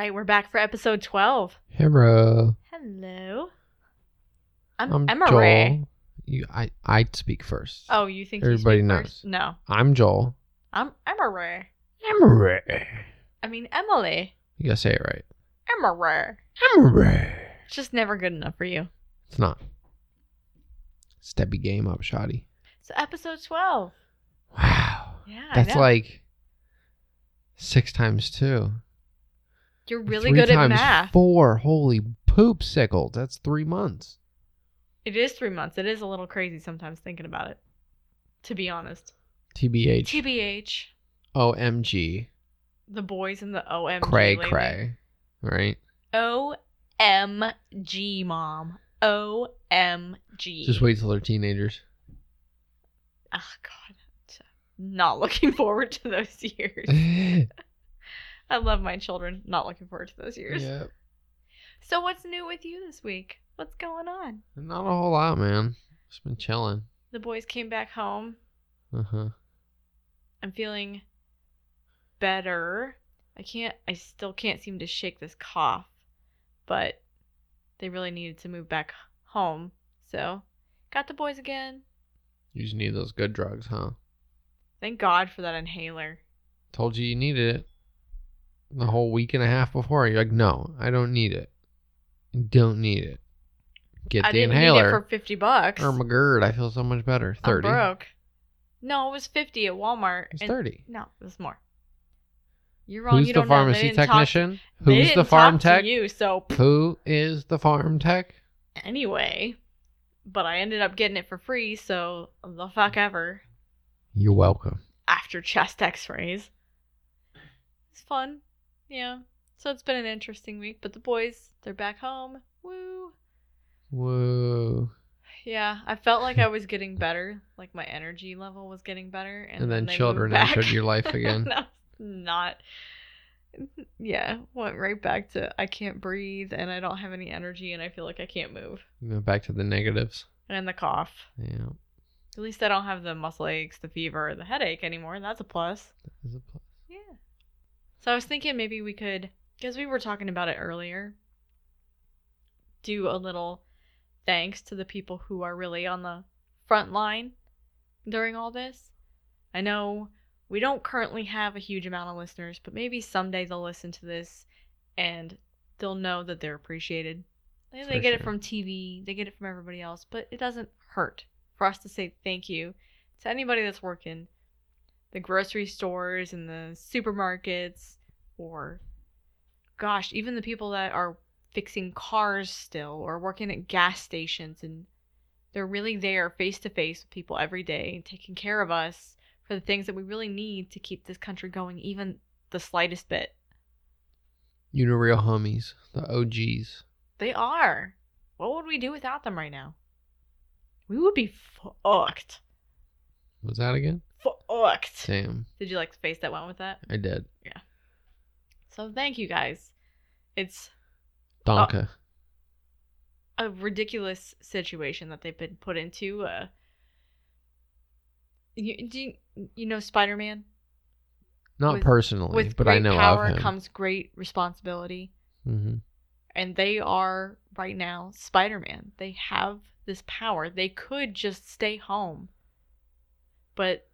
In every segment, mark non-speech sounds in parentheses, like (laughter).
Right, we're back for episode 12. Hello. Hello. I'm, I'm Emma Joel. Ray. You, I, I speak first. Oh, you think Everybody you knows. first? No. I'm Joel. I'm Emma Ray. Emma Ray. I mean, Emily. You gotta say it right. Emma Ray. Emma Ray. It's just never good enough for you. It's not. Step your game up, shoddy. So, episode 12. Wow. Yeah, That's like six times two. You're really Three good at times math. Four. Holy poop sickles. That's three months. It is three months. It is a little crazy sometimes thinking about it, to be honest. TBH. TBH, OMG. the boys in the OMG. Cray lately. cray. Right? OMG, mom. OMG. Just wait till they're teenagers. Oh, God. Not looking forward to those years. (laughs) I love my children. Not looking forward to those years. Yep. So, what's new with you this week? What's going on? Not a whole lot, man. Just been chilling. The boys came back home. Uh huh. I'm feeling better. I can't, I still can't seem to shake this cough, but they really needed to move back home. So, got the boys again. You just need those good drugs, huh? Thank God for that inhaler. Told you you needed it. The whole week and a half before, you're like, no, I don't need it. Don't need it. Get I the didn't inhaler. need it for 50 bucks. or McGird, I feel so much better. I'm 30. broke. No, it was 50 at Walmart. It's 30. No, it was more. You're wrong. Who's you the don't know. They pharmacy talk- technician? they Who's the farm talk to tech? You so Who is the farm tech? anyway, but I ended up getting it for free. So the fuck ever. You're welcome. After chest X-rays, it's fun. Yeah. So it's been an interesting week. But the boys, they're back home. Woo. Whoa. Yeah, I felt like I was getting better. Like my energy level was getting better, and, And then they children moved back. entered your life (laughs) again. no, not. Yeah, went right back to I can't breathe and I don't have any energy and I feel like I can't move. You back to the negatives. And the cough. Yeah. At least I don't have the muscle aches, the fever, the headache anymore. That's a plus. That is a plus. Yeah. So I was thinking maybe we could, because we were talking about it earlier, do a little thanks to the people who are really on the front line during all this. I know we don't currently have a huge amount of listeners, but maybe someday they'll listen to this and they'll know that they're appreciated. They, they get it from TV, they get it from everybody else, but it doesn't hurt for us to say thank you to anybody that's working the grocery stores and the supermarkets or gosh even the people that are fixing cars still or working at gas stations and they're really there face to face with people every day taking care of us for the things that we really need to keep this country going even the slightest bit You know, real homies, the OGs. they are what would we do without them right now we would be fucked Was that again? Fucked Damn, did you like the face that went with that I did. Yeah. So thank you guys it's Donka. a ridiculous situation that they've been put into. Uh, you, do you, you know Spider Man? Not with- personally, With but I know power of him. comes great responsibility, hmm and they are right now Spider Man. They have this power. They could just stay home, but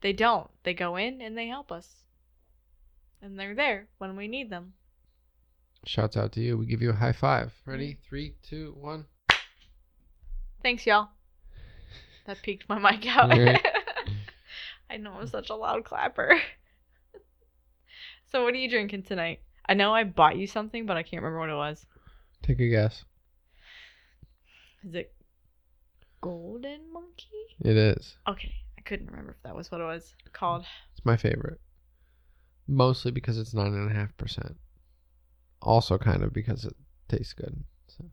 they don't. They go in and they help us, and they're there when we need them. Shouts out to you. We give you a high five. Ready? Mm. Three, two, one. Thanks, y'all. That peaked my mic out. Alright. (laughs) I know I'm such a loud clapper. (laughs) so, what are you drinking tonight? I know I bought you something, but I can't remember what it was. Take a guess. Is it Golden Monkey? It is. Okay, couldn't remember if that was what it was called. It's my favorite. Mostly because it's nine and a half percent. Also, kind of because it tastes good. So,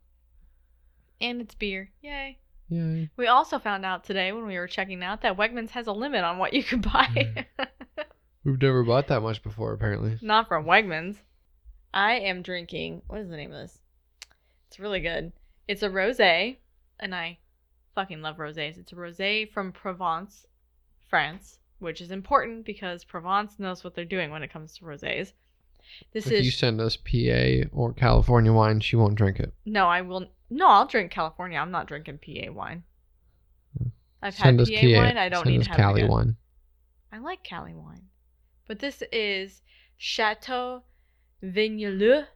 And it's beer. Yay. yay. We also found out today when we were checking out that Wegmans has a limit on what you can buy. Mm. (laughs) We've never bought that much before, apparently. Not from Wegmans. I am drinking. What is the name of this? It's really good. It's a rosé, and I fucking love rosés. It's a rosé from Provence, France, which is important because Provence knows what they're doing when it comes to rosés. This if is you send us PA or California wine, she won't drink it. no, I will. No, I'll drink California. I'm not drinking PA wine. I've send had us PA wine. I don't send need us to have Cali again. wine. I like Cali wine, but this is Chateau Vigneleu.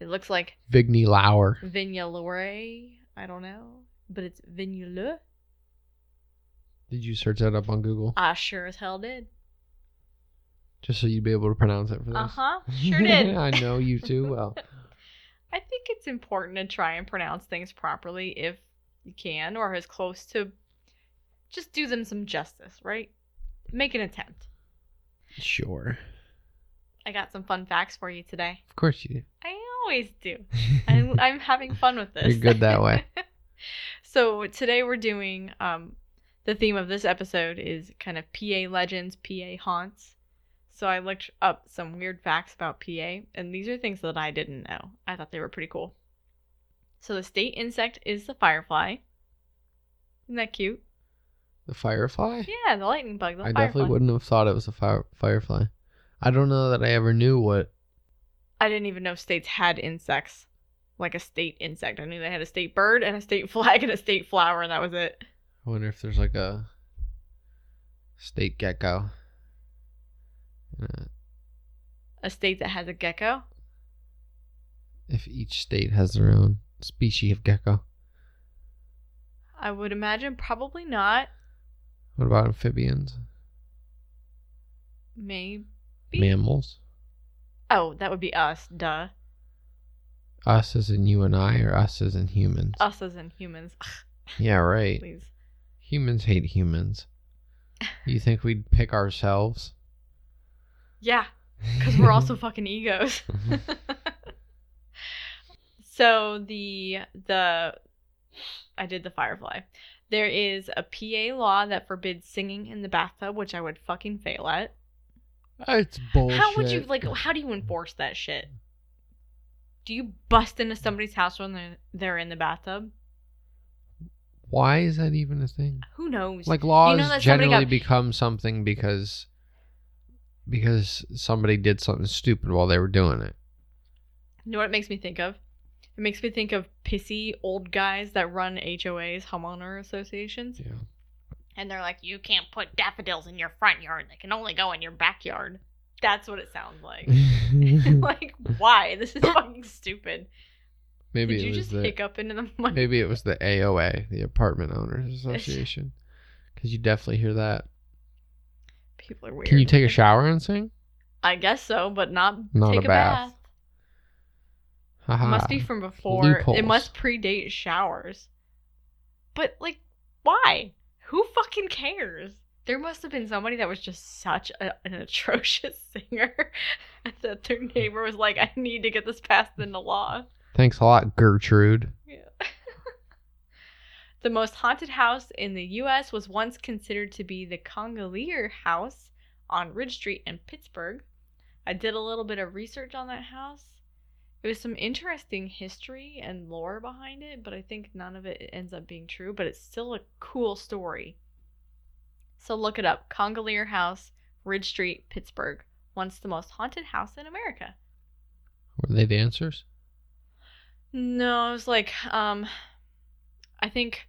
It looks like Vigny Lauer. I don't know, but it's Vigneleu. Did you search that up on Google I sure as hell did. just so you'd be able to pronounce it for this? Uh huh. Sure did. (laughs) I know you too (laughs) well. I think it's important to try and pronounce things properly if you can, or as close to. Just do them some justice, right? Make an attempt. Sure. I got some fun facts for you today. Of course you do. I always do. (laughs) I'm, I'm having fun with this. You're good that way. so today we're doing um, the theme of this episode is kind of PA legends, PA haunts. So I looked up some weird facts about PA, and these are things that I didn't know. I thought they were pretty cool. So the state insect is the firefly. Isn't that cute? The firefly? Yeah, the lightning bug. The I firefly. definitely wouldn't have thought it was a fire- firefly. I don't know that I ever knew what. I didn't even know states had insects, like a state insect. I knew they had a state bird and a state (laughs) flag and a state flower, and that was it. I wonder if there's like a state gecko. Uh, A state that has a gecko. if each state has their own species of gecko. I would imagine probably not. What about amphibians? Maybe. Mammals? Oh, that would be us. Duh. Us as in you and I, or us as in humans? Us as in humans. (laughs) yeah, right. Please. Humans hate humans. You think we'd pick ourselves? Yeah, because we're also (laughs) fucking egos. (laughs) so the the I did the firefly. There is a PA law that forbids singing in the bathtub, which I would fucking fail at. It's bullshit. How would you like? How do you enforce that shit? Do you bust into somebody's house when they're they're in the bathtub? Why is that even a thing? Who knows? Like laws that somebody generally got- become something because because somebody did something stupid while they were doing it. You know what it makes me think of? It makes me think of pissy old guys that run HOAs, homeowner associations, Yeah. and they're like, "You can't put daffodils in your front yard; they can only go in your backyard." That's what it sounds like. (laughs) (laughs) like, why? This is (laughs) fucking stupid. Maybe Did it you was just the hiccup into the mic? maybe it was the AOA, the Apartment Owners Association, because you definitely hear that. People are weird. Can you take a shower and sing? I guess so, but not, Not take a bath. bath. It must be from before. Loopholes. It must predate showers. But like, why? Who fucking cares? There must have been somebody that was just such a, an (laughs) atrocious singer (laughs) that their neighbor was like, "I need to get this passed into law." Thanks a lot, Gertrude. (laughs) The most haunted house in the U.S. was once considered to be the Congolier House on Ridge Street in Pittsburgh. I did a little bit of research on that house. It was some interesting history and lore behind it, but I think none of it ends up being true. But it's still a cool story. So look it up. Congolier House, Ridge Street, Pittsburgh. Once the most haunted house in America. Were they dancers? No, it was like um I think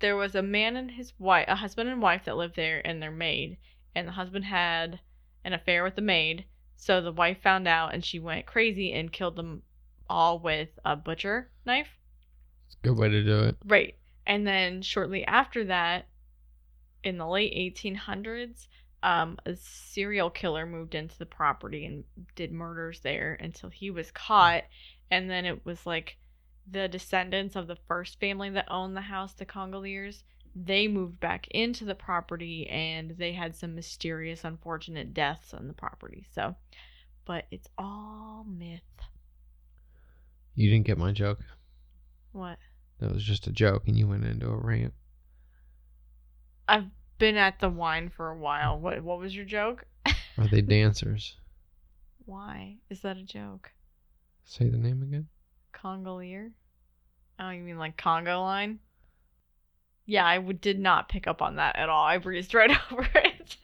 there was a man and his wife, a husband and wife that lived there and their maid, and the husband had an affair with the maid. So the wife found out and she went crazy and killed them all with a butcher knife. It's a good way to do it. Right. And then shortly after that, in the late 1800s, um, a serial killer moved into the property and did murders there until he was caught. And then it was like the descendants of the first family that owned the house, the Congoliers, they moved back into the property and they had some mysterious, unfortunate deaths on the property. So, but it's all myth. You didn't get my joke. What? That was just a joke, and you went into a rant. I've been at the wine for a while. What what was your joke? Are they (laughs) dancers? Why? Is that a joke? Say the name again. Congolier? Oh, you mean like Congo line? Yeah, I w- did not pick up on that at all. I breezed right (laughs) over it.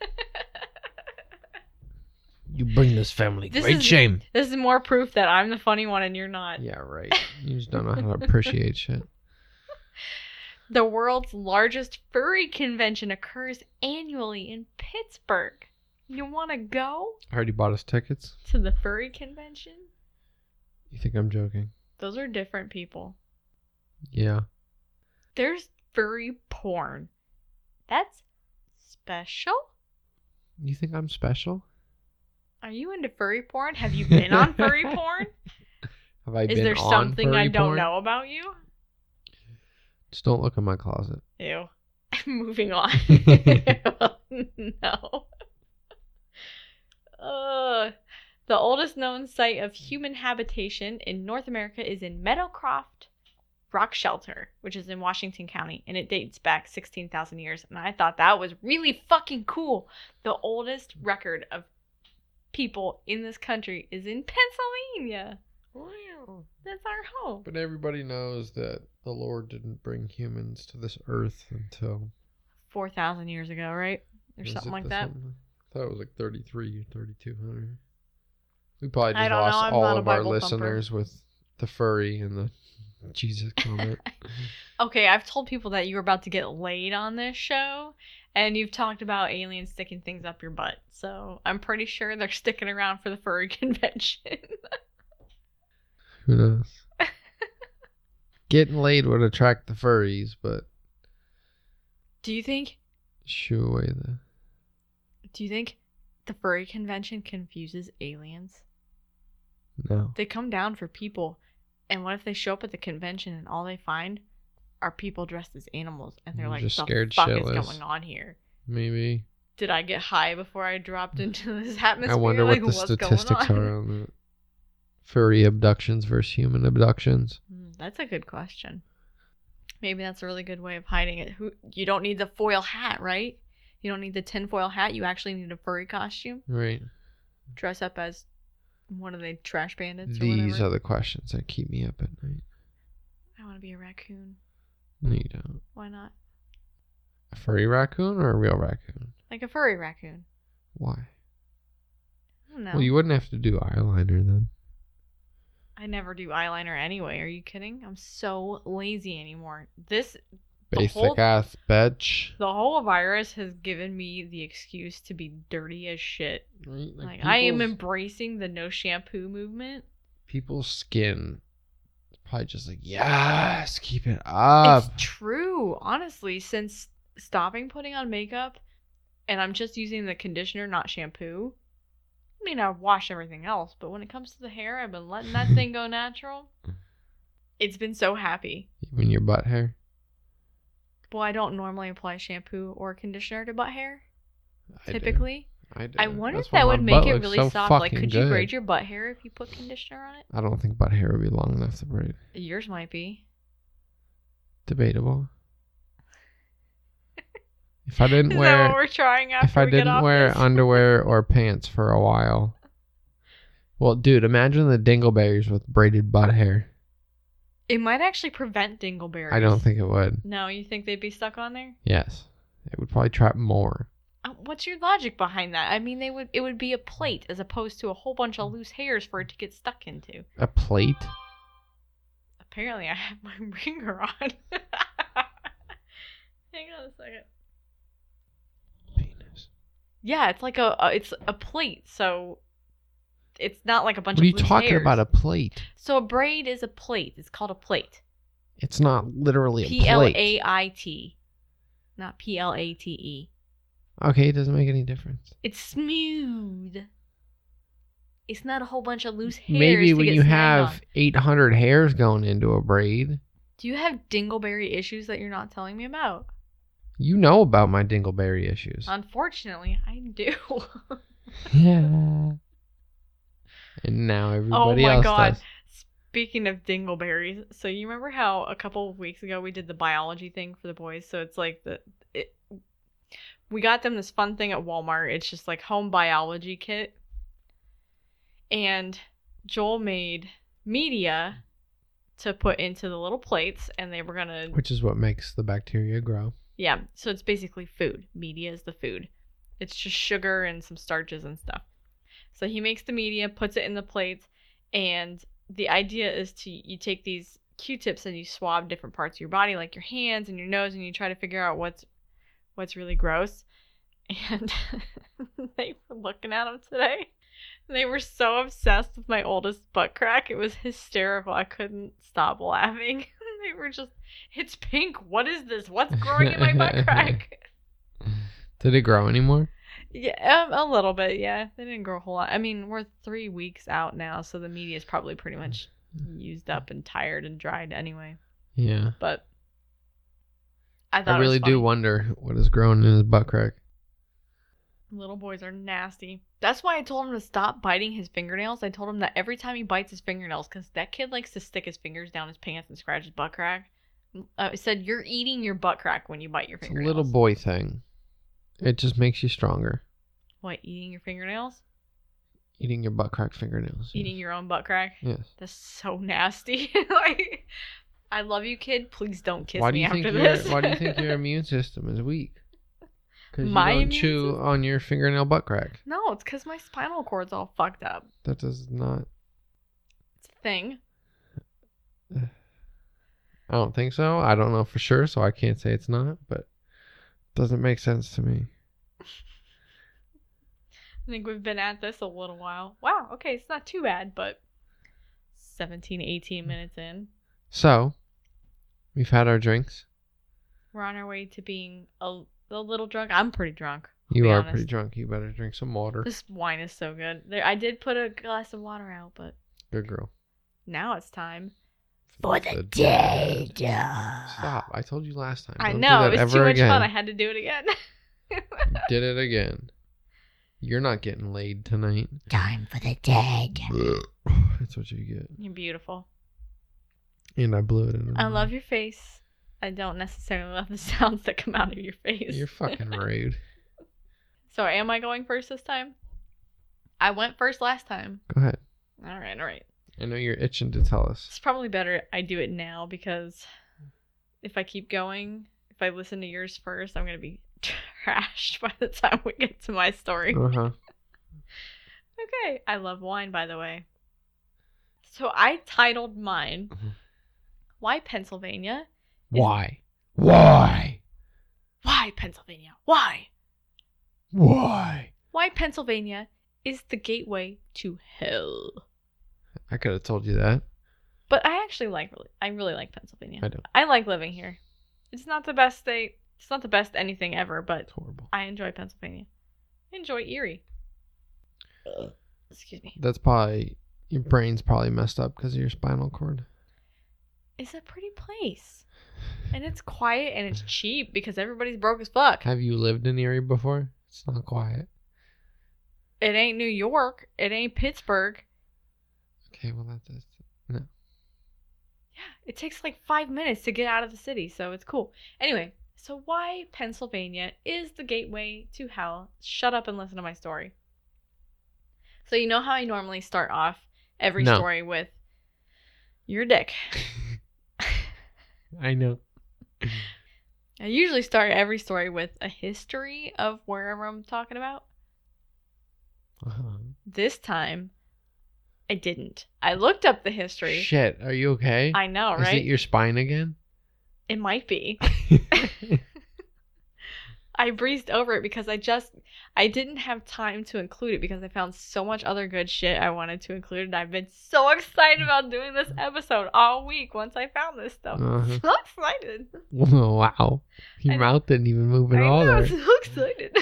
You bring this family. This Great is- shame. This is more proof that I'm the funny one and you're not. Yeah, right. You just don't know how to appreciate (laughs) shit. The world's largest furry convention occurs annually in Pittsburgh. You want to go I already bought us tickets. to the furry convention? You think I'm joking? Those are different people. Yeah. There's furry porn. That's special? You think I'm special? Are you into furry porn? Have you been on furry (laughs) porn? Have I been on the phone? Is been there on something I don't porn? know about you? Just don't look in my closet. Ew. (laughs) Moving on. (laughs) no. Uh, the oldest known site of human habitation in North America is in Meadowcroft Rock Shelter, which is in Washington County, and it dates back 16,000 years. And I thought that was really fucking cool. The oldest record of people in this country is in Pennsylvania. Wow. That's our home. But everybody knows that the Lord didn't bring humans to this earth until 4,000 years ago, right? Or something like the that. something- I thought it was like 33 or 3200. We probably just don't know, lost all of our Bible thumper. listeners with the furry and the Jesus comment. (laughs) Okay, I've told people that you were about to get laid on this show, and you've talked about aliens sticking things up your butt. So I'm pretty sure they're sticking around for the furry (laughs) convention. Who knows? (laughs) Getting laid would attract the furries, but do you think? shoo away the. Do you think the furry convention confuses aliens? No. They come down for people, and what if they show up at the convention and all they find are people dressed as animals, and they're They're like, just "The scared fuck is going on here?" Maybe. Did I get high before I dropped into this atmosphere? I wonder like, what the statistics on? are on furry abductions versus human abductions. Hmm, That's a good question. Maybe that's a really good way of hiding it. Who you don't need the foil hat, right? You don't need the tinfoil hat. You actually need a furry costume. Right. Dress up as one of the trash bandits or These whatever. are the questions that keep me up at night. I want to be a raccoon. No, you don't. Why not? A furry raccoon or a real raccoon? Like a furry raccoon. Why? I don't know. Well, you wouldn't have to do eyeliner then. I never do eyeliner anyway. Are you kidding? I'm so lazy anymore. This Basic whole- ass bitch. the whole virus has given me the excuse to be dirty as shit. Right? Like I am embracing the no shampoo movement. people's skin is probably just like yes, keep it up. It's true, honestly, since stopping putting on makeup and I'm just using the conditioner, not shampoo. I mean, I wash everything else, but when it comes to the hair, I've been letting that thing go (laughs) natural. It's been so happy. Even your butt hair. Well, I don't normally apply shampoo or conditioner to butt hair, I do. typically. I, do. I wonder if that would make it really so soft. Like, could you braid your butt hair if you put conditioner on it? I don't think butt hair would be long enough to braid. Yours might be. Debatable. (laughs) If I didn't Is that what wear we're trying after if I didn't wear (laughs) underwear or pants for a while. Well, dude, imagine the dingleberries with braided butt hair. It might actually prevent dingleberries. I don't think it would. No, you think they'd be stuck on there? Yes, it would probably trap more. Uh, What's your logic behind that? I mean, they would. It would be a plate as opposed to a whole bunch of loose hairs for it to get stuck into. A plate. Apparently, I have my (laughs) ringer on. (laughs) Hang on a second. Penis. Yeah, it's like a, a it's a plate, so it's not like a bunch of. What are you talking hairs. about? A plate? So a braid is a plate. It's called a plate. It's not literally a P L plate. A I T, not P L A T E. Okay, it doesn't make any difference. It's smooth. It's not a whole bunch of loose hairs. Maybe when you have on. 800 hairs going into a braid, Do you have dingleberry issues that you're not telling me about? you know about my dingleberry issues. Unfortunately, I do. (laughs) yeah. And now oh everybody oh my else god. does. Speaking of dingleberries, so you remember how a couple of weeks ago we did the biology thing for the boys? So it's like the it, we got them this fun thing at Walmart. It's just like home biology kit. And Joel made media to put into the little plates and they were going to Which is what makes the bacteria grow. Yeah, so it's basically food. Media is the food. It's just sugar and some starches and stuff. So he makes the media, puts it in the plates, and the idea is to you take these Q-tips and you swab different parts of your body, like your hands and your nose, and you try to figure out what's what's really gross. (laughs) And (laughs) they were looking at them today. They were so obsessed with my oldest butt crack. It was hysterical. I couldn't stop laughing. (laughs) they were just, it's pink. What is this? What's growing in my butt crack? Did it grow anymore? Yeah, um, a little bit. Yeah, they didn't grow a whole lot. I mean, we're three weeks out now, so the media is probably pretty much used up and tired and dried anyway. Yeah. But I thought I really do wonder what is growing in his butt crack. Little boys are nasty. That's why I told him to stop biting his fingernails. I told him that every time he bites his fingernails, because that kid likes to stick his fingers down his pants and scratch his butt crack. Uh, I said, You're eating your butt crack when you bite your It's a little boy thing. It just makes you stronger. What, eating your fingernails? Eating your butt crack fingernails. Eating your own butt crack? Yes. That's so nasty. (laughs) like, I love you, kid. Please don't kiss why do me you after think this. Why do you think your (laughs) immune system is weak? Because you don't chew system? on your fingernail butt crack. no, it's because my spinal cord's all fucked up. That does not. It's a thing. (sighs) I don't think so. I don't know for sure, so I can't say it's not. But doesn't make sense to me. I think we've been at this a little while. Wow, okay, it's not too bad, but 17, 18 hmm. minutes in. So, we've had our drinks. We're on our way to being a, a little drunk. I'm pretty drunk. I'll You are honest. pretty drunk. You better drink some water. This wine is so good. There, I did put a glass of water out, but Good girl. now it's time. For the dead. uh, Stop! I told you last time. I Don't know do it that was too much again. fun. I had to do it again. Did it again. You're not getting laid tonight. Time for the dead. That's what you get. You're beautiful. And I blew it in. I love your face. I don't necessarily love the (laughs) sounds that come out of your face. You're fucking rude. (laughs) so, am I going first this time? I went first last time. Go ahead. All right, all right. I know you're itching to tell us. It's probably better I do it now because if I keep going, if I listen to yours first, I'm going to be (laughs) trashed by the time we get to my story. Uh huh. (laughs) Okay. I love wine, by the way. So I titled mine, Mhm. Why Pennsylvania? Why? Why? Why Pennsylvania? Why? Why? Why Pennsylvania is the gateway to hell. I could have told you that. But I actually like really I really like Pennsylvania. I don't. I like living here. It's not the best state. It's not the best anything ever, but It's horrible. I enjoy Pennsylvania. I enjoy Erie. Excuse me. That's probably your brain's probably messed up because of your spinal cord. It's a pretty place. And it's quiet and it's cheap because everybody's broke as fuck. Have you lived in Erie before? It's not quiet. It ain't New York. It ain't Pittsburgh. Okay, well that's, that's Yeah, it takes like five minutes to get out of the city, so it's cool. Anyway, so why Pennsylvania is the gateway to hell? Shut up and listen to my story. So you know how I normally start off every No. story with your dick. (laughs) I know. (laughs) I usually start every story with a history of wherever I'm talking about. Uh-huh. This time, I didn't. I looked up the history. Shit, are you okay? I know, right? Is it your spine again? it might be. (laughs) I breezed over it because I just I didn't have time to include it because I found so much other good shit I wanted to include and I've been so (laughs) excited about doing this episode all week once I found this stuff. Uh-huh. (laughs) So excited. wow. Your I- mouth didn't even move at I all know. I'm so excited.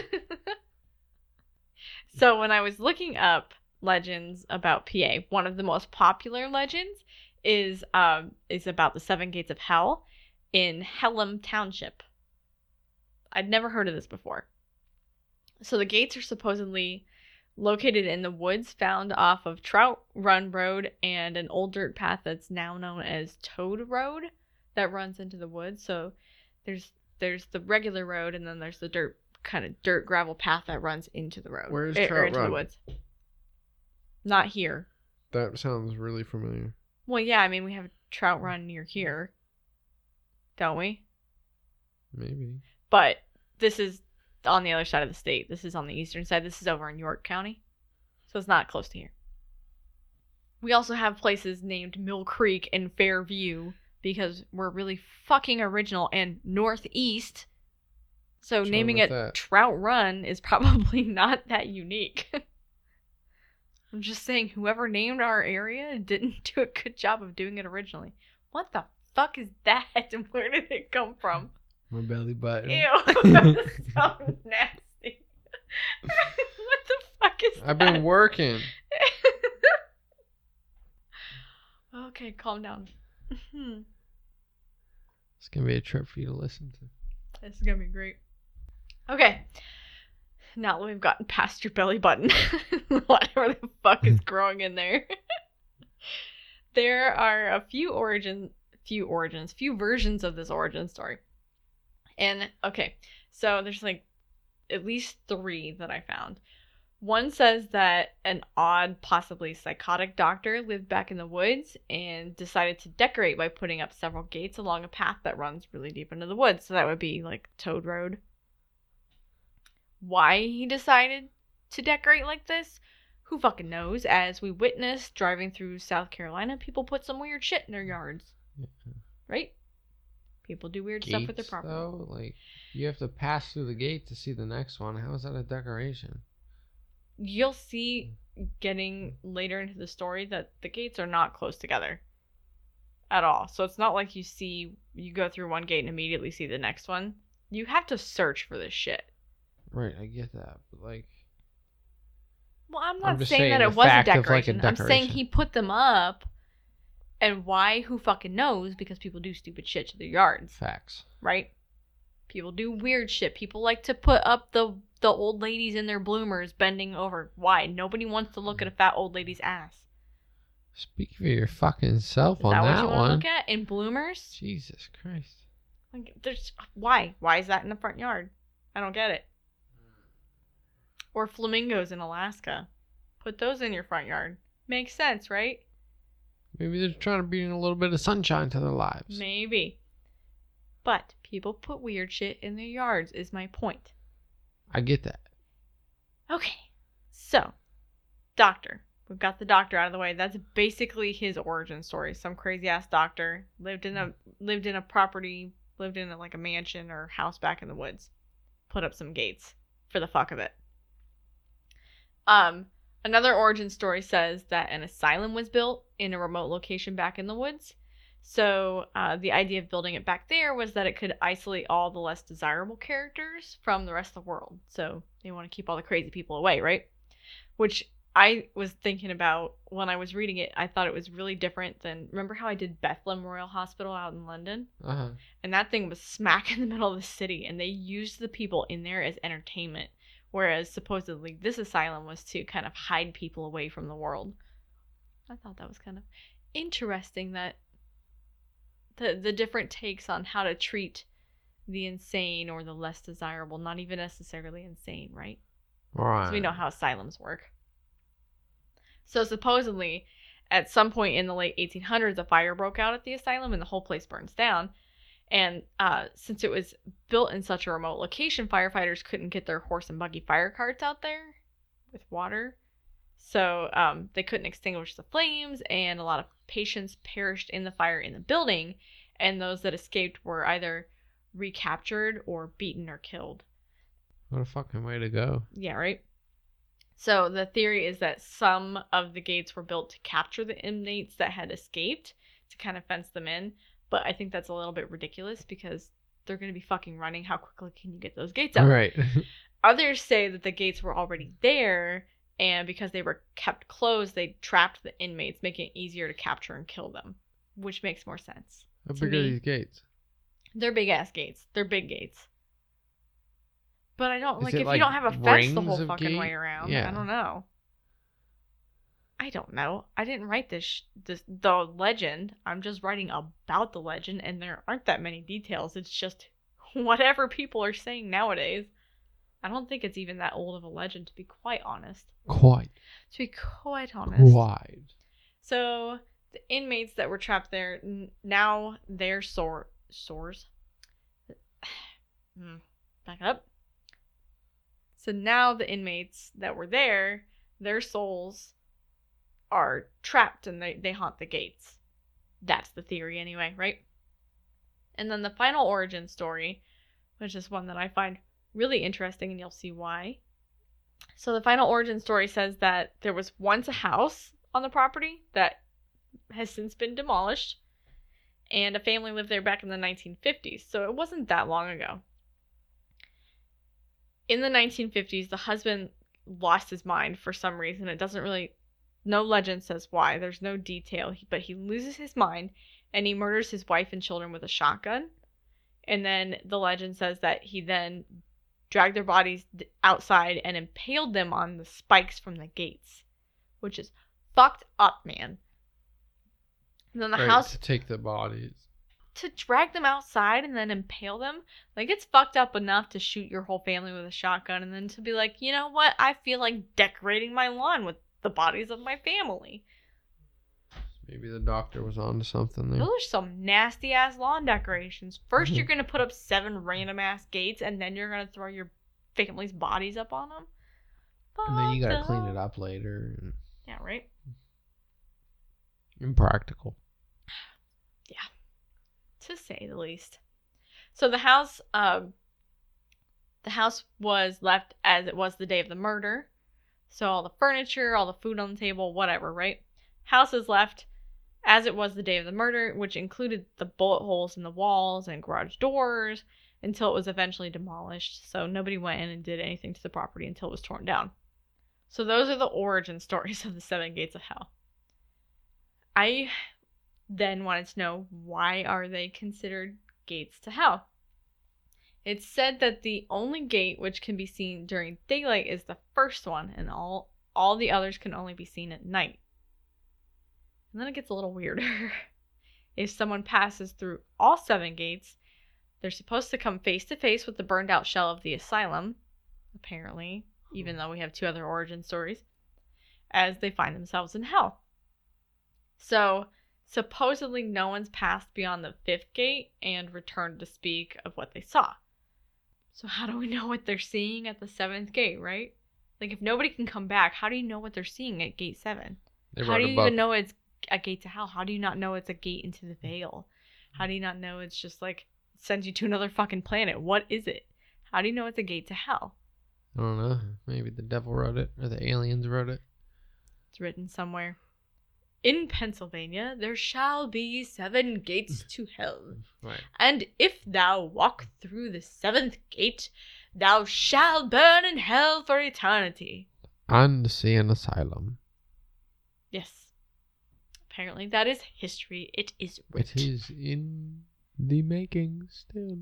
so when I was looking up legends about PA, one of the most popular legends is um is about the seven gates of hell in Hellam Township. I'd never heard of this before. So the gates are supposedly located in the woods found off of Trout Run Road and an old dirt path that's now known as Toad Road that runs into the woods. So there's there's the regular road and then there's the dirt kind of dirt gravel path that runs into the road. Where's eh, or Trout Run? the woods. Not here. That sounds really familiar. Well, yeah, I mean we have a trout run near here, don't we? Maybe. But this is on the other side of the state. This is on the eastern side. This is over in York County. So it's not close to here. We also have places named Mill Creek and Fairview because we're really fucking original and northeast. So What's naming it that? Trout Run is (laughs) probably not that unique. (laughs) I'm just saying whoever named our area didn't (laughs) do a good job of doing it originally. What the fuck is that (laughs) and where did it come from? My belly button. Ew, (laughs) that's so nasty. what the fuck is I've that? been working. okay, calm down. Hmm, It's gonna be a trip for you to listen to. this is gonna be great. Okay. Now that we've gotten past your belly button, (laughs) whatever the fuck is hmm. growing in there, (laughs) there are a few origin, few origins, few versions of this origin story. And okay, so there's like at least three that I found. One says that an odd, possibly psychotic doctor lived back in the woods and decided to decorate by putting up several gates along a path that runs really deep into the woods. So that would be like Toad Road. Why he decided to decorate like this? Who fucking knows? As we witnessed driving through South Carolina, people put some weird shit in their yards. Mm-hmm. Right? People do weird stuff with their Gates, property. though, like you have to pass through the gate to see the next one. How is that a decoration? You'll see getting later into the story that the gates are not close together at all. So it's not like you see you go through one gate and immediately see the next one. You have to search for this shit. Right, I get that, but like, Well, I'm I'm not saying, saying that it was a of, like, a decoration. I'm saying he put them up, and why? Who fucking knows? Because people do stupid shit to their yards, facts. right? People do weird shit. People like to put up the the old ladies in their bloomers bending over. Why? Nobody wants to look at a fat old lady's ass. Speak for your fucking self Is on that, that, what you one. look at in bloomers? Jesus Christ. Like, there's why? Why is that in the front yard? I don't get it. Or flamingos in Alaska. Put those in your front yard. Makes sense, right? Maybe they're trying to bring a little bit of sunshine to their lives. Maybe. But people put weird shit in their yards, is my point. I get that. Okay. So, doctor. We've got the doctor out of the way. That's basically his origin story. Some crazy ass doctor lived in a lived in a property, lived in a, like a mansion or house back in the woods. Put up some gates for the fuck of it. Um, another origin story says that an asylum was built in a remote location back in the woods. So uh, the idea of building it back there was that it could isolate all the less desirable characters from the rest of the world. So they want to keep all the crazy people away, right? Which I was thinking about when I was reading it. I thought it was really different than remember how I did Bethlehem Royal Hospital out in London, Uh huh. and that thing was smack (laughs) in the middle of the city, and they used the people in there as entertainment. Whereas supposedly this asylum was to kind of hide people away from the world. I thought that was kind of interesting that the the different takes on how to treat the insane or the less desirable, not even necessarily insane, right? Right. We know how asylums work. So supposedly, at some point in the late 1800s, a fire broke out at the asylum and the whole place burns down. And uh, since it was built in such a remote location, firefighters couldn't get their horse and buggy fire carts out there with water. So um, they couldn't extinguish the flames, and a lot of patients perished in the fire in the building. And those that escaped were either recaptured or beaten or killed. What a fucking way to go. Yeah, right. So the theory is that some of the gates were built to capture the inmates that had escaped to kind of fence them in, but I think that's a little bit ridiculous because they're going to be fucking running. How quickly can you get those gates up? right. (laughs) Others say that the gates were already there, and because they were kept closed, they trapped the inmates, making it easier to capture and kill them, which makes more sense. How big are these gates? They're big ass gates. They're big gates. But I don't Is like if like you don't have a fence the whole fucking way around. Yeah. I don't know. I don't know. I didn't write this, sh- this the legend. I'm just writing about the legend, and there aren't that many details. It's just (laughs) whatever people are saying nowadays. I don't think it's even that old of a legend, to be quite honest. Quite To be quite honest. wide. So the inmates that were trapped there n- now they're sore sores. (sighs) Hmm, Back up. So now the inmates that were there, their souls are trapped and they, they haunt the gates. That's the theory, anyway, right? And then the final origin story, which is one that I find really interesting, and you'll see why. So, the final origin story says that there was once a house on the property that has since been demolished, and a family lived there back in the 1950s, so it wasn't that long ago. In the 1950s, the husband lost his mind for some reason. It doesn't really, no legend says why. There's no detail, but he loses his mind and he murders his wife and children with a shotgun. And then the legend says that he then dragged their bodies outside and impaled them on the spikes from the gates, which is fucked up, man. And then the Right, house to take the bodies. to drag them outside and then impale them, like it's fucked up enough to shoot your whole family with a shotgun and then to be like, you know what? I feel like decorating my lawn with the bodies of my family. Maybe the doctor was onto something there. Those are some nasty ass lawn decorations. 1st Mhm. you're (laughs) gonna put up seven random ass gates, and then you're gonna throw your family's bodies up on them. And then you gotta clean it up later. And Yeah, right. impractical. Yeah, to say the least. So the house, um, the house was left as it was the day of the murder. So all the furniture, all the food on the table, whatever, right? House is left as it was the day of the murder, which included the bullet holes in the walls and garage doors until it was eventually demolished. So nobody went in and did anything to the property until it was torn down. So those are the origin (laughs) stories of the seven gates of hell. I then wanted to know why are they considered gates to hell? It's said that the only gate which can be seen during daylight is the first one, and all all the others can only be seen at night. And then it gets a little weirder. (laughs) if someone passes through all seven gates, they're supposed to come face to face with the burned out shell of the asylum, apparently, even though we have two other origin stories, as they find themselves in hell. So, supposedly no one's passed beyond the fifth gate and returned to speak of what they saw. So how do we know what they're seeing at the seventh gate, right? Like if nobody can come back, how do you know what they're seeing at gate seven? They how do you even know it's a gate to hell? How do you not know it's a gate into the veil? How do you not know it's just like sends you to another fucking planet? What is it? How do you know it's a gate to hell? I don't know. Maybe the devil wrote it or the aliens wrote it. It's written somewhere. In Pennsylvania, there shall be seven gates to hell. (laughs) Right. And if thou walk through the seventh gate, thou shalt burn in hell for eternity. And see an asylum. Yes. Apparently, that is history. It is It written. is in the making still.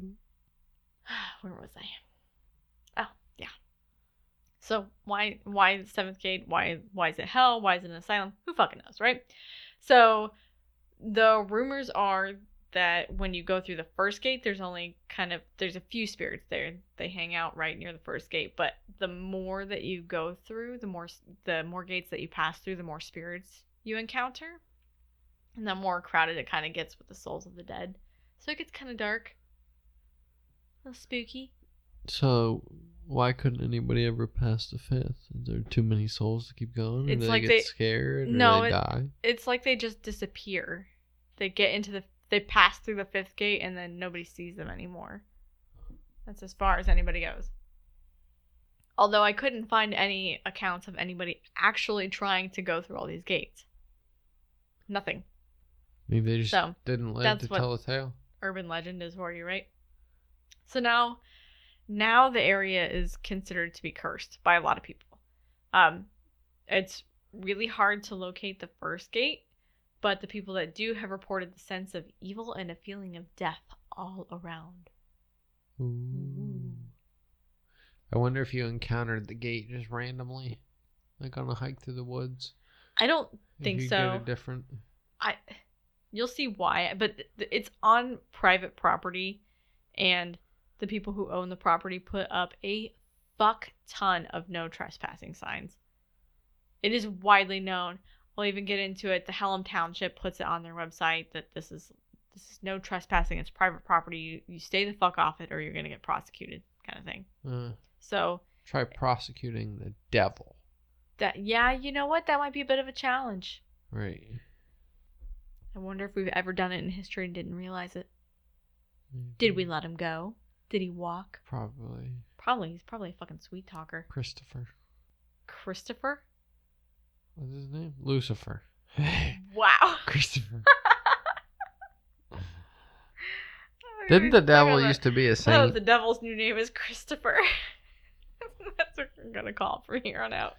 (sighs) Where was I? So why why seventh gate? Why why is it hell? Why is it an asylum? Who fucking knows, right? So the rumors are that when you go through the first gate, there's only kind of there's a few spirits there. They hang out right near the first gate, but the more that you go through, the more the more gates that you pass through, the more spirits you encounter, and the more crowded it kind of gets with the souls of the dead. So it gets kind of dark, a little spooky. So why couldn't anybody ever pass the fifth? Is there too many souls to keep going? It's do like they they- get scared? Or No, they it- die. it's like they just disappear. They get into the they pass through the fifth gate and then nobody sees them anymore. That's as far as anybody goes. Although I couldn't find any accounts of anybody actually trying to go through all these gates. Nothing. Maybe they just So, didn't live to tell a tale. Urban legend is for you, right? So now now the area is considered to be cursed by a lot of people. Um it's really hard to locate the first gate, but the people that do have reported the sense of evil and a feeling of death all around. Ooh. I wonder if you encountered the gate just randomly, like on a hike through the woods. I don't Think so. Different. I you'll see why, but it's on private property and the people who own the property put up a fuck ton of no trespassing signs. It is widely known. I'll even get into it. The Hallam Township puts it on their website that this is this is no trespassing. It's private property. You, you stay the fuck off it, or you're gonna get prosecuted, kind of thing. Uh, So try prosecuting the devil. That yeah, you know what? That might be a bit of a challenge. Right. I wonder if we've ever done it in history and didn't realize it. Did we let him go? Did he walk? Probably. Probably. He's probably a fucking sweet talker. Christopher. Christopher? What's his name? Lucifer. (laughs) Wow. (laughs) Christopher. (laughs) Didn't the devil used to be a Oh, saint? the devil's new name is Christopher. That's what we're gonna call it from here on out.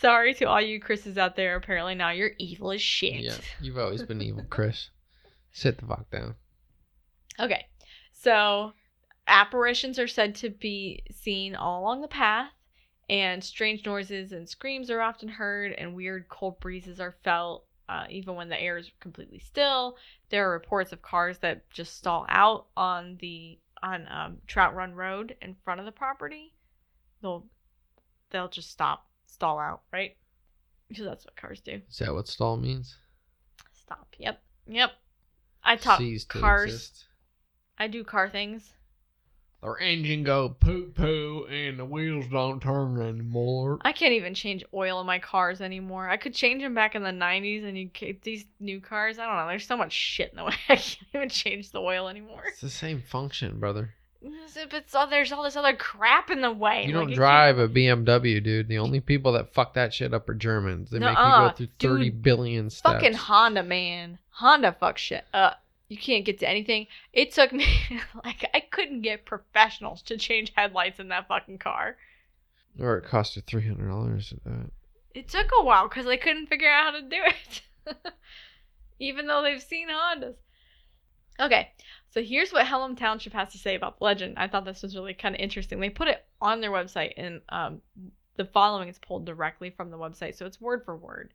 Sorry to all you Chris's out there. Apparently now you're evil as shit. Yeah, you've always been evil, Chris. Sit the fuck down. Okay, so apparitions are said to be seen all along the path, and strange noises and screams are often heard, and weird cold breezes are felt, uh, even when the air is completely still. There are reports of cars that just stall out on the on um, Trout Run Road in front of the property. They'll they'll just stop, stall out, right? Because that's what cars do. Is that what stall means? Stop. Yep. Yep. I to cars. exist. I do car things. Their engine go poo poo and the wheels don't turn anymore. I can't even change oil in my cars anymore. I could change them back in the 90s and you these new cars, I don't know, there's so much shit in the (laughs) way. I can't even change the oil anymore. It's the same function, brother. But there's all this other crap in the way. You don't it drive a BMW, dude. The only people that fuck that shit up are Germans. They make you go through thirty dude. billion steps. Fucking Honda, man. Honda fuck shit up. You can't get to anything. It took me, (laughs) like, I couldn't get professionals to change headlights in that fucking car. Or it cost you three hundred dollars. It took a while because I couldn't figure out how to do it. (laughs) Even though they've seen Hondas. Okay, so here's what Hellam Township has to say about the legend. I thought this was really kind of interesting. They put it on their website, and um, the following is pulled directly from the website, so it's word for word.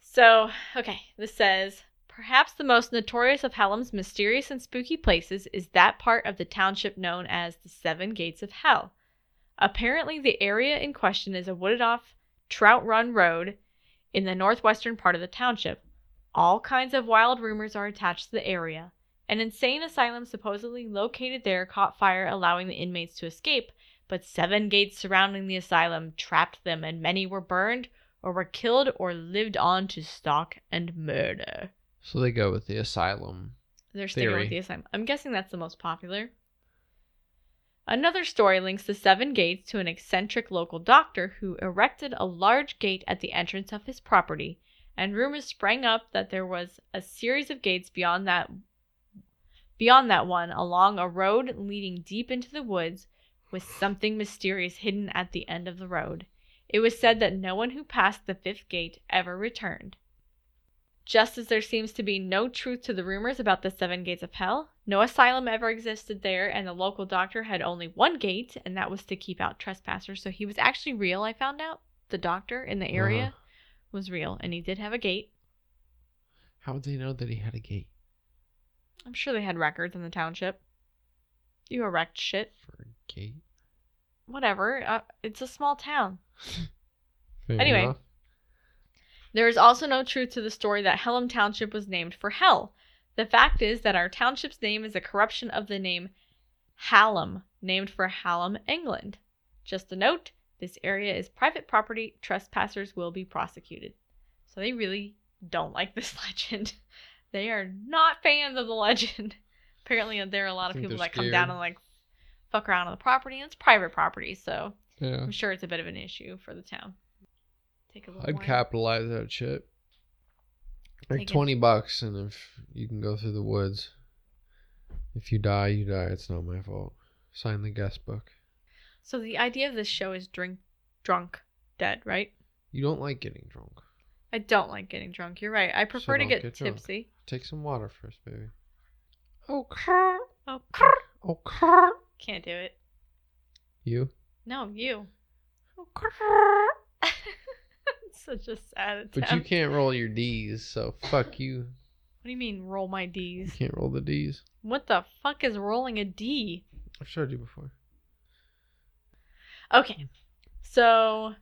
So, okay, this says Perhaps the most notorious of Hellam's mysterious and spooky places is that part of the township known as the Seven Gates of Hell. Apparently, the area in question is a wooded off Trout Run Road in the northwestern part of the township. All kinds of wild rumors are attached to the area. An insane asylum supposedly located there caught fire, allowing the inmates to escape, but seven gates surrounding the asylum trapped them, and many were burned or were killed or lived on to stalk and murder. So they go with the asylum. They're sticking Theory. with the asylum. I'm guessing that's the most popular. Another story links the seven gates to an eccentric local doctor who erected a large gate at the entrance of his property, and rumors sprang up that there was a series of gates beyond that beyond that one along a road leading deep into the woods with something mysterious hidden at the end of the road. It was said that no one who passed the fifth gate ever returned. Just as there seems to be no truth to the rumors about the seven gates of hell, no asylum ever existed there, and the local doctor had only one gate, and that was to keep out trespassers. So he was actually real, I found out. The doctor in the area Uh-huh. was real, and he did have a gate. How would they know that he had a gate I'm sure they had records in the township. You erect shit. for a gate? Whatever. Uh, it's a small town. (laughs) Anyway. enough. There is also no truth to the story that Hellam Township was named for hell. The fact is that our township's name is a corruption of the name Hallam, named for Hallam, England. Just a note this area is private property. Trespassers will be prosecuted. So they really don't like this (laughs) legend. They are not fans of the legend. Apparently, there are a lot of people that come down and like fuck around on the property, and it's private property, so Yeah. I'm sure it's a bit of an issue for the town. Take a little I'd more. capitalize that shit. Like it. twenty bucks, and if you can go through the woods, if you die, you die. It's not my fault. Sign the guest book. So the idea of this show is drink, drunk, dead, right? You don't like getting drunk. I don't like getting drunk. You're right. I prefer to don't get, get drunk. tipsy. Take some water first, baby. Oh, okay. Oh, oh, crrr. Okay. Oh, can't do it. You? No, you. (laughs) (laughs) Such a sad attempt. But you can't roll your D's, so fuck you. What do you mean roll my You D's? can't roll the D's. What the fuck is rolling a D? I've showed you before. Okay, so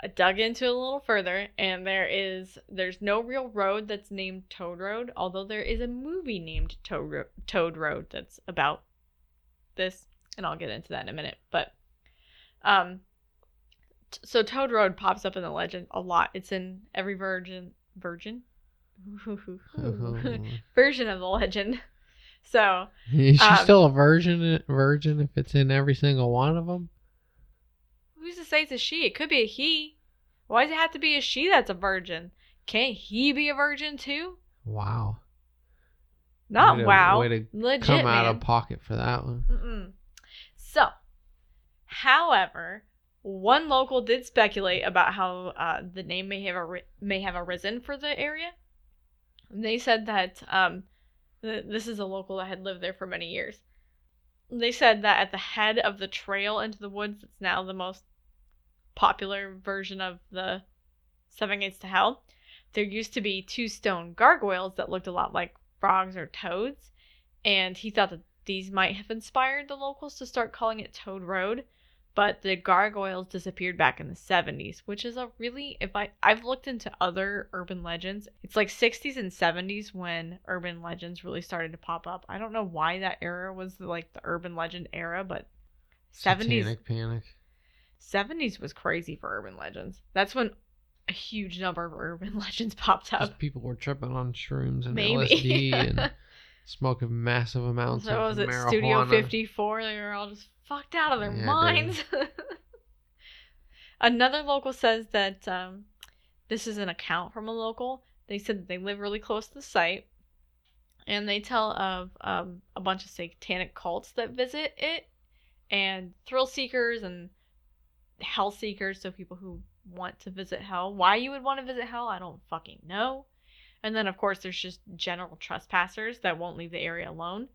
I dug into it a little further, and there is there's no real road that's named Toad Road, although there is a movie named Toad Ro- Toad Road that's about this, and I'll get into that in a minute. But um, So Toad Road pops up in the legend a lot. It's in every virgin virgin (laughs) version of the legend. So (laughs) Is she Um, still a virgin? Virgin if it's in every single one of them? who's to say it's a she? It could be a he. Why does it have to be a she that's a virgin? Can't he be a virgin too? Wow. Not Way to- wow. way to Legit, Come out man. of pocket for that one. Mm-mm. So, however, one local did speculate about how uh, the name may have ari- may have arisen for the area. And they said that um, th- this is a local that had lived there for many years. They said that at the head of the trail into the woods, it's now the most popular version of the Seven Gates to Hell. There used to be two stone gargoyles that looked a lot like frogs or toads, and he thought that these might have inspired the locals to start calling it Toad Road, but the gargoyles disappeared back in the 70s, which is a really if I I've looked into other urban legends, it's like 60s and 70s when urban legends really started to pop up. I don't know why that era was like the urban legend era, but 70s Satanic panic. 70s was crazy for urban legends. That's when a huge number of urban (laughs) legends popped up. Just people were tripping on shrooms and Maybe. LSD and (laughs) smoking massive amounts So of was it marijuana. Studio 54? They were all just fucked out of their Yeah, minds. (laughs) Another local says that um, this is an account from a local. They said that they live really close to the site, and they tell of um, a bunch of satanic cults that visit it, and thrill seekers and hell seekers. So people who want to visit hell. Why you would want to visit hell, I don't fucking know. And then of course there's just general trespassers that won't leave the area alone.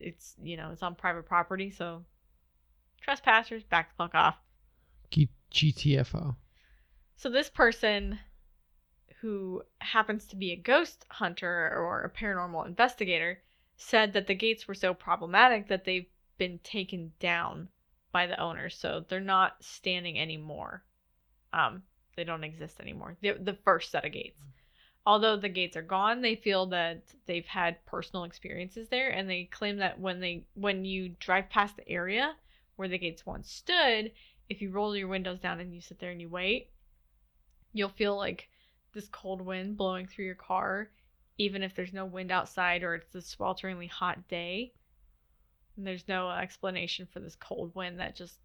It's you know it's on private property, so trespassers back the fuck off. G- GTFO. So this person who happens to be a ghost hunter or a paranormal investigator said that the gates were so problematic that they've been taken down by the owners, so they're not standing anymore. Um, they don't exist anymore. The, the first set of gates. Although the gates are gone, they feel that they've had personal experiences there, and they claim that when they when you drive past the area where the gates once stood, if you roll your windows down and you sit there and you wait, you'll feel like this cold wind blowing through your car, even if there's no wind outside or it's a swelteringly hot day. And there's no explanation for this cold wind that just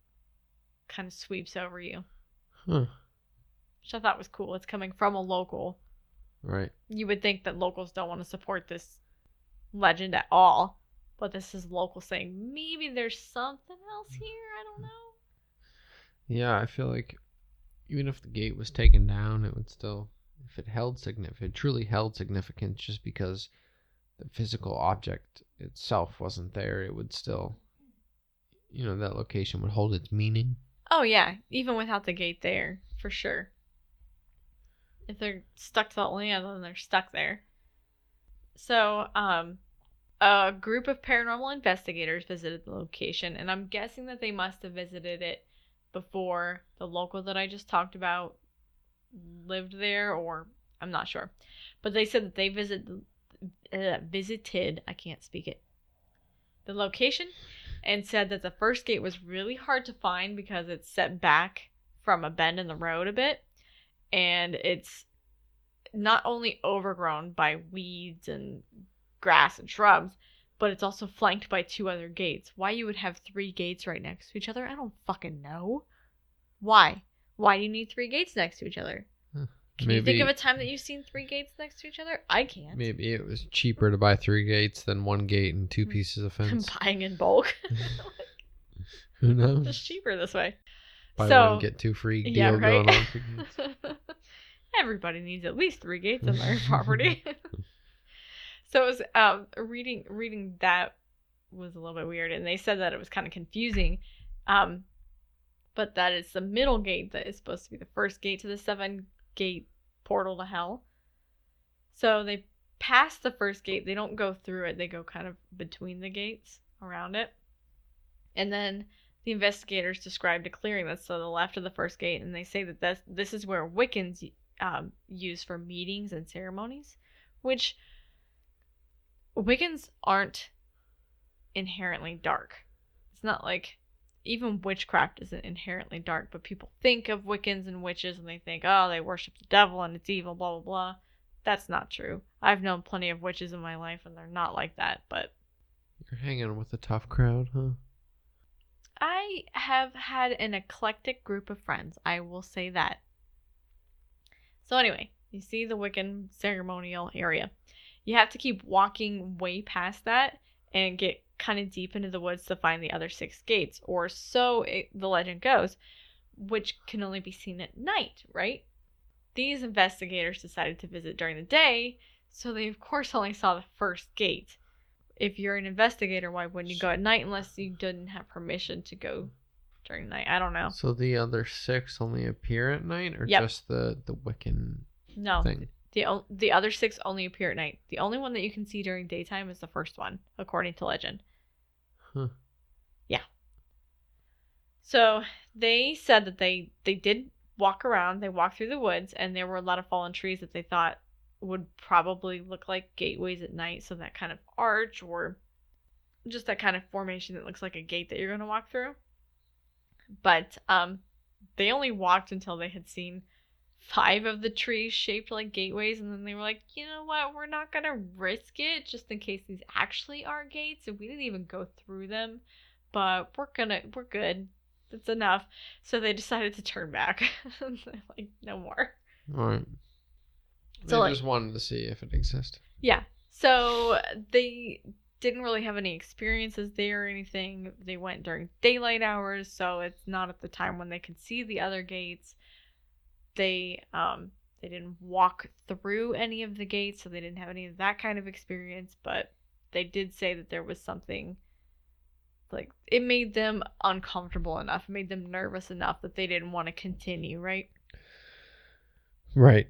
kind of sweeps over you, Huh. which I thought was cool. It's coming from a local. Right. You would think that locals don't want to support this legend at all, but this is local saying maybe there's something else mm. here. I don't know. Yeah, I feel like even if the gate was taken down, it would still, if it held significant, if it truly held significance, just because the physical object itself wasn't there, it would still, you know, that location would hold its meaning. Oh yeah, even without the gate there, for sure. If they're stuck to that land, then they're stuck there. So, um, a group of paranormal investigators visited the location, and I'm guessing that they must have visited it before the local that I just talked about lived there, or I'm not sure. But they said that they visit, uh, visited, I can't speak it, the location and said that the first gate was really hard to find because it's set back from a bend in the road a bit and it's not only overgrown by weeds and grass and shrubs but it's also flanked by two other gates. Why you would have three gates right next to each other i don't fucking know. Why? Why do you need three gates next to each other? Can you think of a time that you've seen three gates next to each other? I can't. Maybe it was cheaper to buy three gates than one gate and two Hmm. pieces of (laughs) fence. i'm buying in bulk. (laughs) (laughs) Who knows? it's cheaper this way Buy so- one get two free deal Yeah, right. going on for gates. (laughs) Everybody needs at least three gates on their (laughs) property. (laughs) so it was um reading reading that was a little bit weird, and they said that it was kind of confusing, um, but that it's the middle gate that is supposed to be the first gate to the seven gate portal to hell. So they pass the first gate. They don't go through it. They go kind of between the gates around it, and then the investigators described a clearing that's to the left of the first gate, and they say that this, this is where Wiccans um, use for meetings and ceremonies, which Wiccans aren't inherently dark. It's not like even witchcraft isn't inherently dark, but people think of Wiccans and witches and they think, oh, they worship the devil and it's evil, blah, blah, blah. That's not true. I've known plenty of witches in my life and they're not like that, but You're hanging with a tough crowd, huh? I have had an eclectic group of friends. I will say that. So, anyway, you see the Wiccan ceremonial area. You have to keep walking way past that and get kind of deep into the woods to find the other six gates, or so it, the legend goes, which can only be seen at night, right? These investigators decided to visit during the day, so they, of course, only saw the first gate if you're an investigator, why wouldn't you go at night unless you didn't have permission to go during the night? I don't know. So the other six only appear at night, or Yep. just the the Wiccan No, thing? the o- the other six only appear at night. The only one that you can see during daytime is the first one, according to legend. Huh. Yeah. So they said that they they did walk around. They walked through the woods, and there were a lot of fallen trees that they thought would probably look like gateways at night. So that kind of arch or just that kind of formation that looks like a gate that you're going to walk through. But um, they only walked until they had seen five of the trees shaped like gateways, and then they were like, you know what, we're not gonna risk it just in case these actually are gates, and we didn't even go through them, but we're gonna, we're good. That's enough. So they decided to turn back. (laughs) Like, no more. All right. So, they like- just wanted to see if it existed. Yeah. So they didn't really have any experiences there or anything. They went during daylight hours, so it's not at the time when they could see the other gates. They um they didn't walk through any of the gates, so they didn't have any of that kind of experience, but they did say that there was something like it made them uncomfortable enough, it made them nervous enough that they didn't want to continue, right? Right.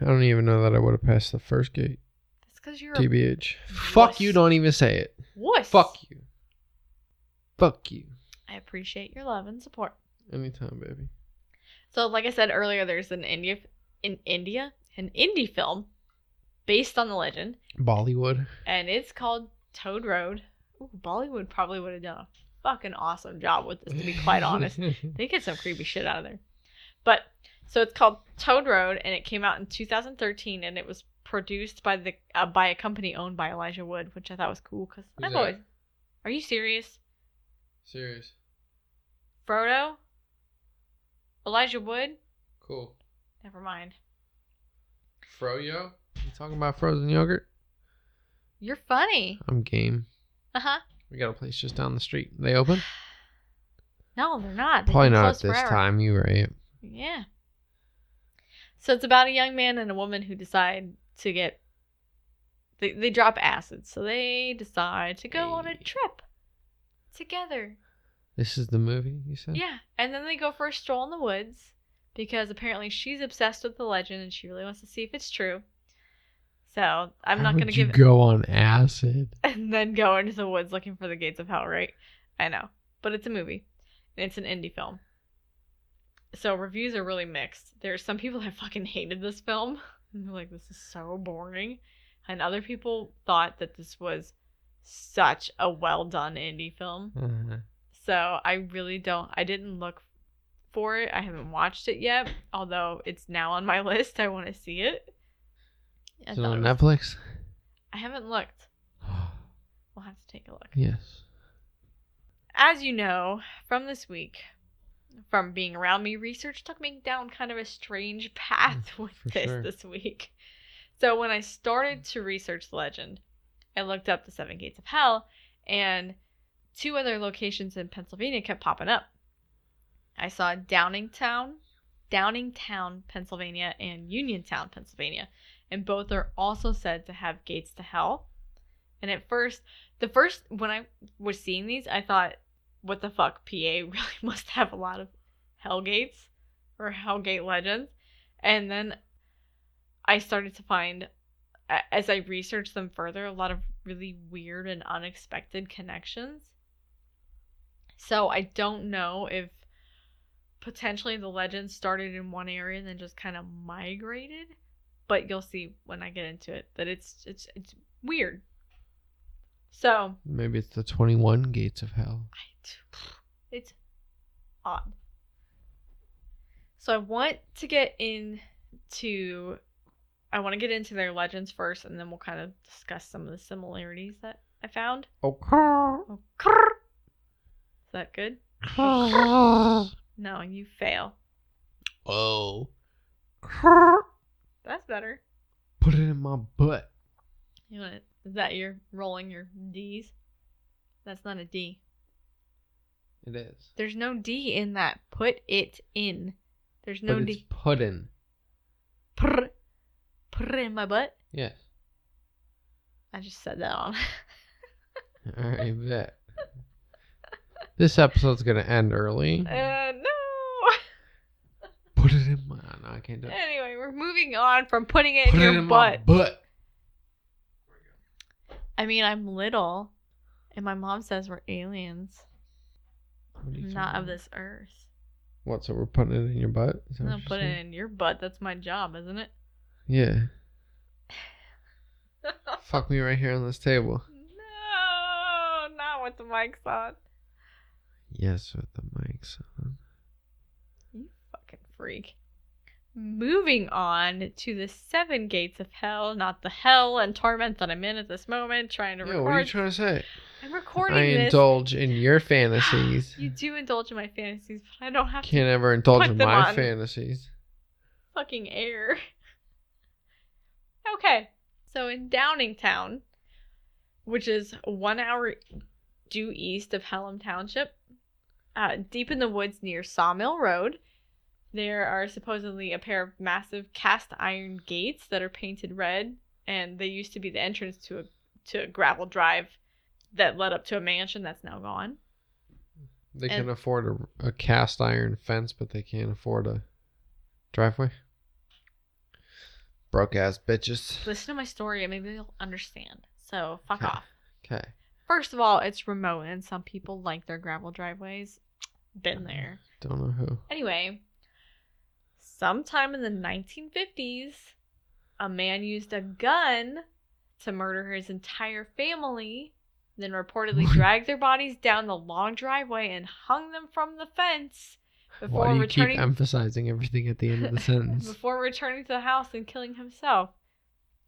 I don't even know that I would have passed the first gate. That's because you're a TBH. Fuck you! Don't even say it. wuss. Fuck you. Fuck you. I appreciate your love and support. Anytime, baby. So, like I said earlier, there's an India in India an indie film based on the legend, Bollywood. and it's called Toad Road. Ooh, Bollywood probably would have done a fucking awesome job with this, to be quite honest. (laughs) They get some creepy shit out of there. But so it's called Toad Road, and it came out in 2013, and it was produced by the uh, by a company owned by Elijah Wood, which I thought was cool because I've always. Are you serious, Serious. Frodo? Elijah Wood? Cool. Never mind. Froyo? You talking about frozen yogurt? You're funny. I'm game. Uh huh. We got a place just down the street. They open? (sighs) No, they're not. They've Probably not at this forever. time. You right. Yeah. So it's about a young man and a woman who decide to get. They, they drop acid, so they decide to go on a trip together. This is the movie you said. Yeah, and then they go for a stroll in the woods because apparently she's obsessed with the legend and she really wants to see if it's true. So I'm How not gonna give go on acid. (laughs) and then go into the woods looking for the gates of hell, right? I know. But it's a movie. And it's an indie film. So reviews are really mixed. There's some people that (laughs) fucking hated this film. They're like, this is so boring. And other people thought that this was such a well done indie film. Uh, So I really don't I didn't look for it. I haven't watched it yet. Although it's now on my (laughs) list. I want to see it. I, is it on it was- Netflix? I haven't looked. (gasps) We'll have to take a look. yes. as you know from this week, from being around me, research took me down kind of a strange (laughs) path mm, with for this sure. this week. So when I started to research the legend, I looked up the Seven Gates of Hell, and two other locations in Pennsylvania kept popping up. I saw Downingtown, Downingtown, Pennsylvania, and Uniontown, Pennsylvania, and both are also said to have gates to hell. And at first, the first when I was seeing these, I thought, "What the fuck? PA (laughs) really must have a lot of hell gates or Hellgate legends." And then I started to find, as I researched them further, a lot of really weird and unexpected connections. So I don't know if potentially the legend started in one area and then just kind of migrated, but you'll see when I get into it that it's it's it's weird. So Maybe it's the 21 gates of hell. I, (sighs) it's odd. So I want to get into I want to get into their legends first and then we'll kind of discuss some of the similarities that I found. Okay. Oh, crrr. Is that good? (laughs) No, you fail. Oh. That's better. Put it in my butt. You want it? Is that your rolling your D's? That's not a D. It is. There's no D in that. Put it in. There's no but it's D. pudding. Prr, prr in my butt. Yes. I just said that on. (laughs) I (laughs) bet. This episode's gonna end early. uh, no. Put it in my. No, I can't do it. Anyway, we're moving on from putting it Put in it your in my butt. I mean, I'm little, and my mom says we're aliens, What are you not of this earth. What? So we're putting it in your butt? Is I'm gonna put it in your butt. That's my job, isn't it? Yeah. (laughs) Fuck me right here on this table. no, not with the mics on. Yes, with the mics on. You fucking freak. Moving on to the seven gates of hell, not the hell and torment that I'm in at this moment, trying to Yeah, record. what are you trying to say? I'm recording I this. indulge in your (sighs) fantasies. You do indulge in my fantasies, but I don't have Can't to ever indulge in my on. fantasies. fucking air. (laughs) okay, so in Downingtown, which is one hour due east of Hallam Township, uh, deep in the woods near Sawmill Road, there are supposedly a pair of massive cast iron gates that are painted red, and they used to be the entrance to a to a gravel drive that led up to a mansion that's now gone. They And- can afford a, a cast iron fence, but they can't afford a driveway. Broke ass bitches. Listen to my story, and maybe you'll understand. So fuck Okay. off. Okay. First of all, it's remote, and some people like their gravel driveways. Been mm-hmm. there. Don't know who. Anyway, sometime in the 1950s, a man used a gun to murder his entire family, then reportedly dragged their bodies down the long driveway and hung them from the fence before Why do you returning keep emphasizing everything at the end of the (laughs) sentence? before returning to the house and killing himself.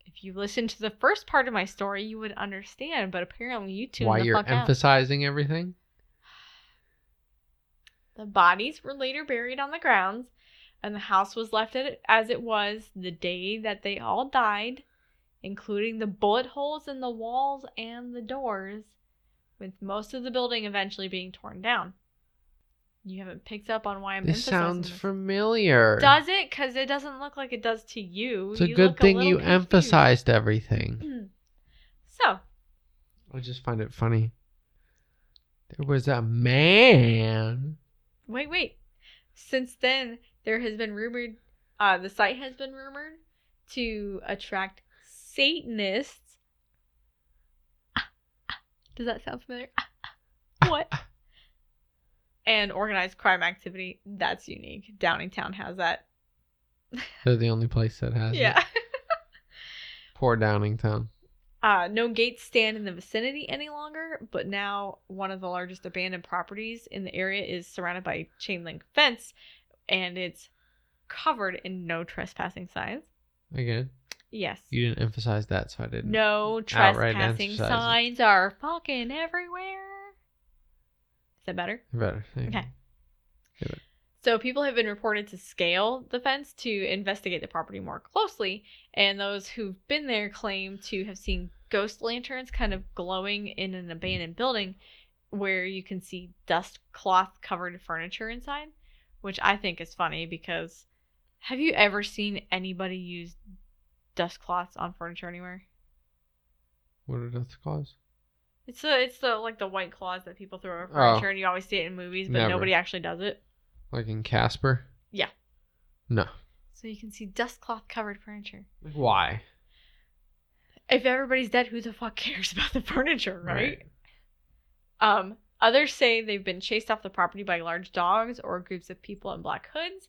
If you listened to the first part of my story, you would understand, but apparently you tuned Why the you're fuck out. emphasizing everything? The bodies were later buried on the grounds, and the house was left as it was the day that they all died, including the bullet holes in the walls and the doors, with most of the building eventually being torn down. You haven't picked up on why I'm This sounds this. familiar. Does it? Because it doesn't look like it does to you. it's a You good thing little you confused. emphasized everything. (clears throat) So, I just find it funny. There was a man. Wait, wait. Since then, there has been rumored, uh, the site has been rumored to attract Satanists. Does that sound familiar? What? And organized crime activity. That's unique. Downingtown has that. They're the only place that has it. Yeah. (laughs) Poor Downingtown. Uh, no gates stand in the vicinity any longer, but now one of the largest abandoned properties in the area is surrounded by chain link fence, and it's covered in no trespassing signs. Again, Yes. you didn't emphasize that, so I didn't. No trespassing signs are fucking everywhere. Is that better? Better. Okay. So people have been reported to scale the fence to investigate the property more closely, and those who've been there claim to have seen ghost lanterns kind of glowing in an abandoned building where you can see dust cloth covered furniture inside, which I think is funny because have you ever seen anybody use dust cloths on furniture anywhere? What are those cloths? It's the it's the like the white cloths that people throw over Oh. furniture, and you always see it in movies, but Never. nobody actually does it. Like in Casper? Yeah. No. So you can see dust cloth covered furniture. Why? If everybody's dead, who the fuck (laughs) cares about the furniture, right? Um, others say they've been chased off the property by large dogs or groups of people in black hoods,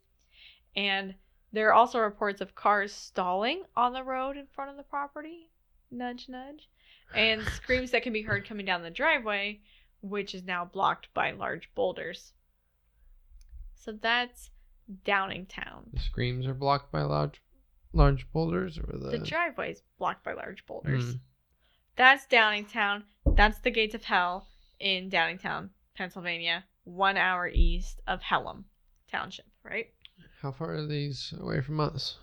and there are also reports of cars stalling on the road in front of the property. Nudge, nudge, and (laughs) screams that can be heard coming down the driveway, which is now blocked by large boulders. So that's Downingtown. The screams are blocked by large, large boulders, or the. The driveway is blocked by large boulders. Mm. That's Downingtown. That's the gates of hell in Downingtown, Pennsylvania, one hour east of Hellam Township, right? How far are these away from us?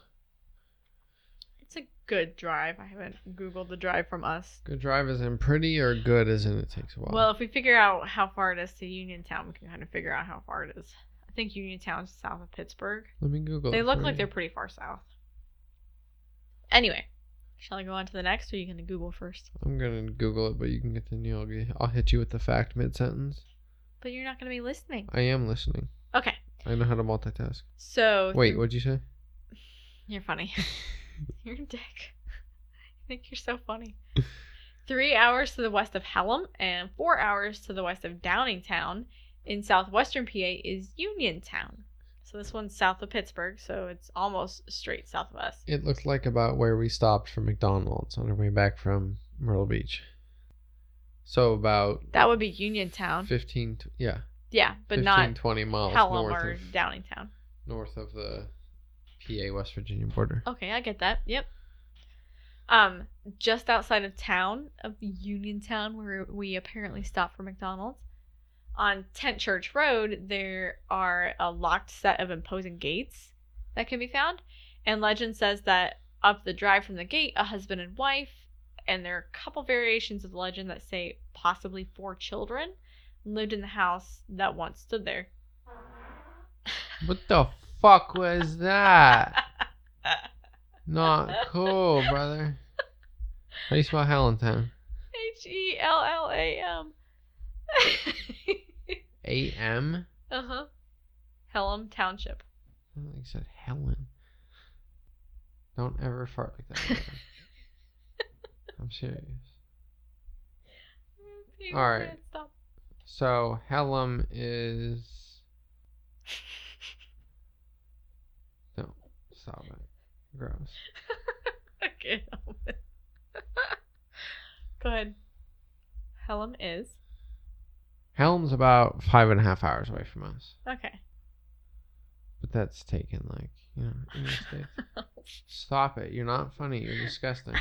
It's a good drive. I haven't Googled the drive from us. Good drive is in pretty, or good as in it takes a while. Well, if we figure out how far it is to Uniontown, we can kind of figure out how far it is. I think Uniontown's south of Pittsburgh. let me Google. They look like you. they're pretty far south. Anyway, shall I go on to the next, or are you going to Google first? I'm gonna Google it, but you can continue. I'll, get, I'll hit you with the fact mid sentence. But you're not going to be listening. I am listening. Okay, I know how to multitask. so Wait, what'd you say? (laughs) You're funny. (laughs) you're a dick. I think you're so funny. Three hours to the west of Hallam and four hours to the west of Downingtown in southwestern PA is Uniontown. So this one's south of Pittsburgh, so it's almost straight south of us. It looked like about where we stopped for McDonald's on our way back from Myrtle Beach. So about That would be Uniontown. 15, yeah, Yeah, but 15, not 20 miles Hallam north or of, Downingtown. north of the PA West Virginia border. Okay, I get that. Yep. Um, just outside of town of Uniontown, where we apparently stopped for McDonald's, on Tent Church Road, there are a locked set of imposing gates that can be found, and legend says that up the drive from the gate, a husband and wife, and there are a couple variations of the legend that say possibly four children lived in the house that once stood there. (laughs) What the fuck was that? (laughs) Not cool, brother. How do you spell Hallentown? H E L L A M. (laughs) A M. Uh huh. Hellam Township. I think you said Helen. Don't ever fart like that. (laughs) I'm serious. All right. Stop. So Hellam is (laughs) no stop it. Gross. (laughs) okay. help it. Go ahead. Hellam is. Hellam's about five and a half hours away from us, Okay. but that's taken like you know in the states. (laughs) Stop it! You're not funny. You're disgusting.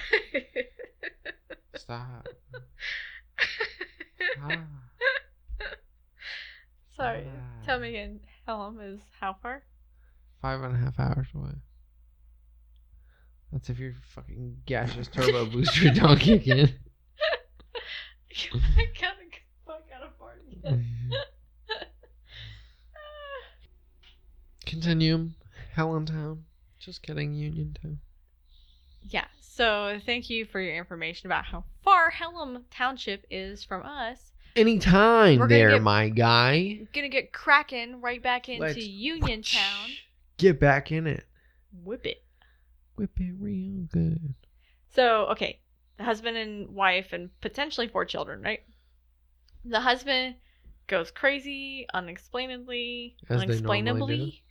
(laughs) Stop. (laughs) Ah. Sorry. Ah. Tell me again. Hellam is how far? Five and a half hours away. That's if your fucking gaseous turbo booster don't kick in. I gotta get the fuck out of fart again. Mm-hmm. (laughs) Continue. Hellentown. Just kidding, Uniontown. Yeah, so thank you for your information about how far Hellam Township is from us. Anytime We're gonna there, get- my guy. Gonna get cracking right back into Let's- Uniontown. Get back in it. Whip it. Whip it real good. So, okay, the husband and wife and potentially four children, right? The husband goes crazy unexplainably, As unexplainably,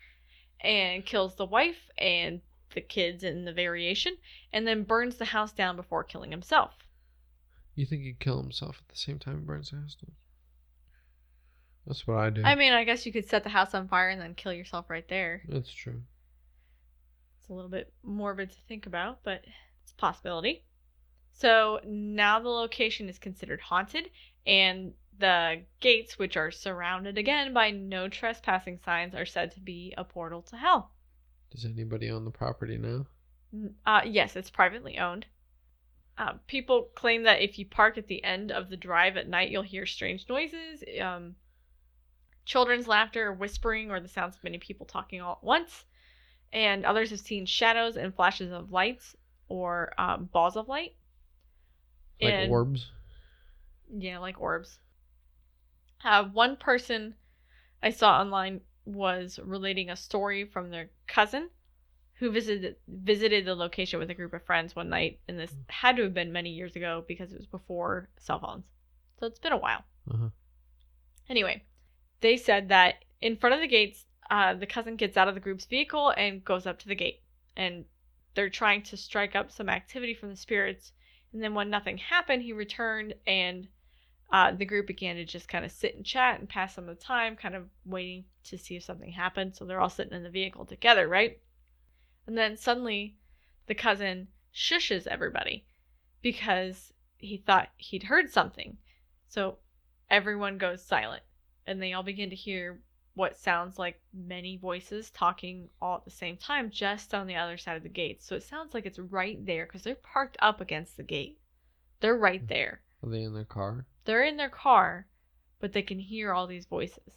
and kills the wife and the kids in the variation, and then burns the house down before killing himself. You think he'd kill himself at the same time he burns the house down? That's what I do. I mean, I guess you could set the house on fire and then kill yourself right there. That's true. It's a little bit morbid to think about, but it's a possibility. So now the location is considered haunted, and the gates, which are surrounded again by no trespassing signs, are said to be a portal to hell. Does anybody own the property now? Uh, yes, it's privately owned. Uh, people claim that if you park at the end of the drive at night, you'll hear strange noises, um, children's laughter, whispering, or the sounds of many people talking all at once. And others have seen shadows and flashes of lights or um, balls of light. Like And- orbs? yeah, like orbs. Uh, one person I saw online was relating a story from their cousin who visited visited the location with a group of friends one night, and this had to have been many years ago because it was before cell phones. So it's been a while. Uh-huh. Anyway, they said that in front of the gates, uh, the cousin gets out of the group's vehicle and goes up to the gate. And they're trying to strike up some activity from the spirits. And then when nothing happened, he returned and uh, the group began to just kind of sit and chat and pass some of the time, kind of waiting to see if something happened. So they're all sitting in the vehicle together, right? And then suddenly the cousin shushes everybody because he thought he'd heard something. So everyone goes silent and they all begin to hear what sounds like many voices talking all at the same time just on the other side of the gate. So it sounds like it's right there because they're parked up against the gate. They're right there. Are they in their car? They're in their car, but they can hear all these voices.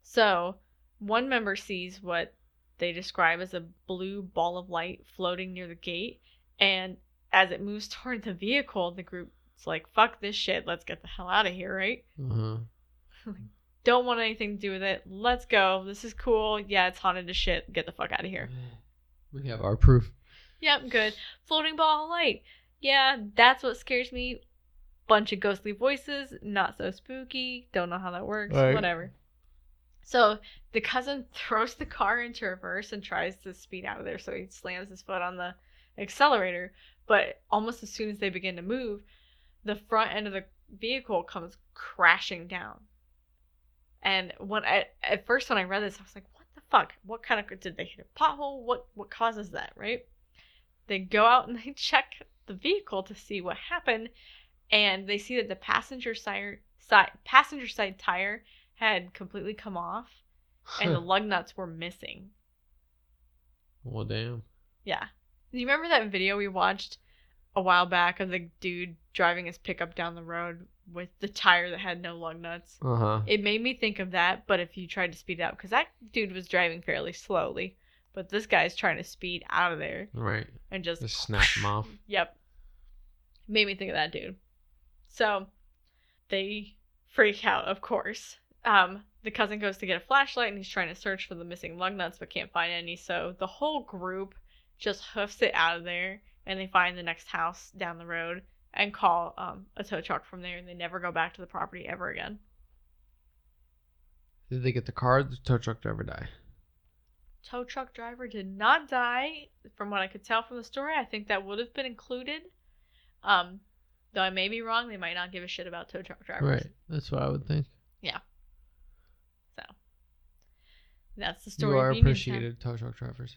So one member sees what they describe as a blue ball of light floating near the gate, and as it moves toward the vehicle, the group's like, fuck this shit, let's get the hell out of here, right? Mm-hmm. (laughs) Huh. Don't want anything to do with it. Let's go. This is cool. Yeah, it's haunted as shit. Get the fuck out of here. (sighs) We have our proof. Yep, good. Floating ball of light. Yeah, that's what scares me. Bunch of ghostly voices, not so spooky. Don't know how that works. Right. Whatever. So the cousin (laughs) throws the car into reverse and tries to speed out of there. So he slams his foot on the accelerator. But almost as soon as they begin to move, the front end of the vehicle comes crashing down. And when I, at first when I read this, I was like, "What the fuck? What kind of did they hit a pothole? What what causes that?" Right? They go out and they (laughs) check the vehicle to see what happened, and they see that the passenger side side passenger side tire had completely come off, and the lug nuts were missing. well, damn. Yeah. Do you remember that video we watched a while back of the dude driving his pickup down the road with the tire that had no lug nuts? Uh huh. It made me think of that, but if you tried to speed it up, because that dude was driving fairly slowly, but this guy's trying to speed out of there Right. and just Just snap them off. (laughs) Yep. Made me think of that dude. So they freak out, of course. Um, the cousin goes to get a flashlight and he's trying to search for the missing lug nuts but can't find any. So the whole group just hoofs it out of there and they find the next house down the road and call um, a tow truck from there and they never go back to the property ever again. Did they get the car? or the tow truck driver die? Tow truck driver did not die, from what I could tell from the story. I think that would have been included. Um, though I may be wrong, they might not give a shit about tow truck drivers. Right. That's what I would think. Yeah. So that's the story. You of are appreciated, tow truck drivers.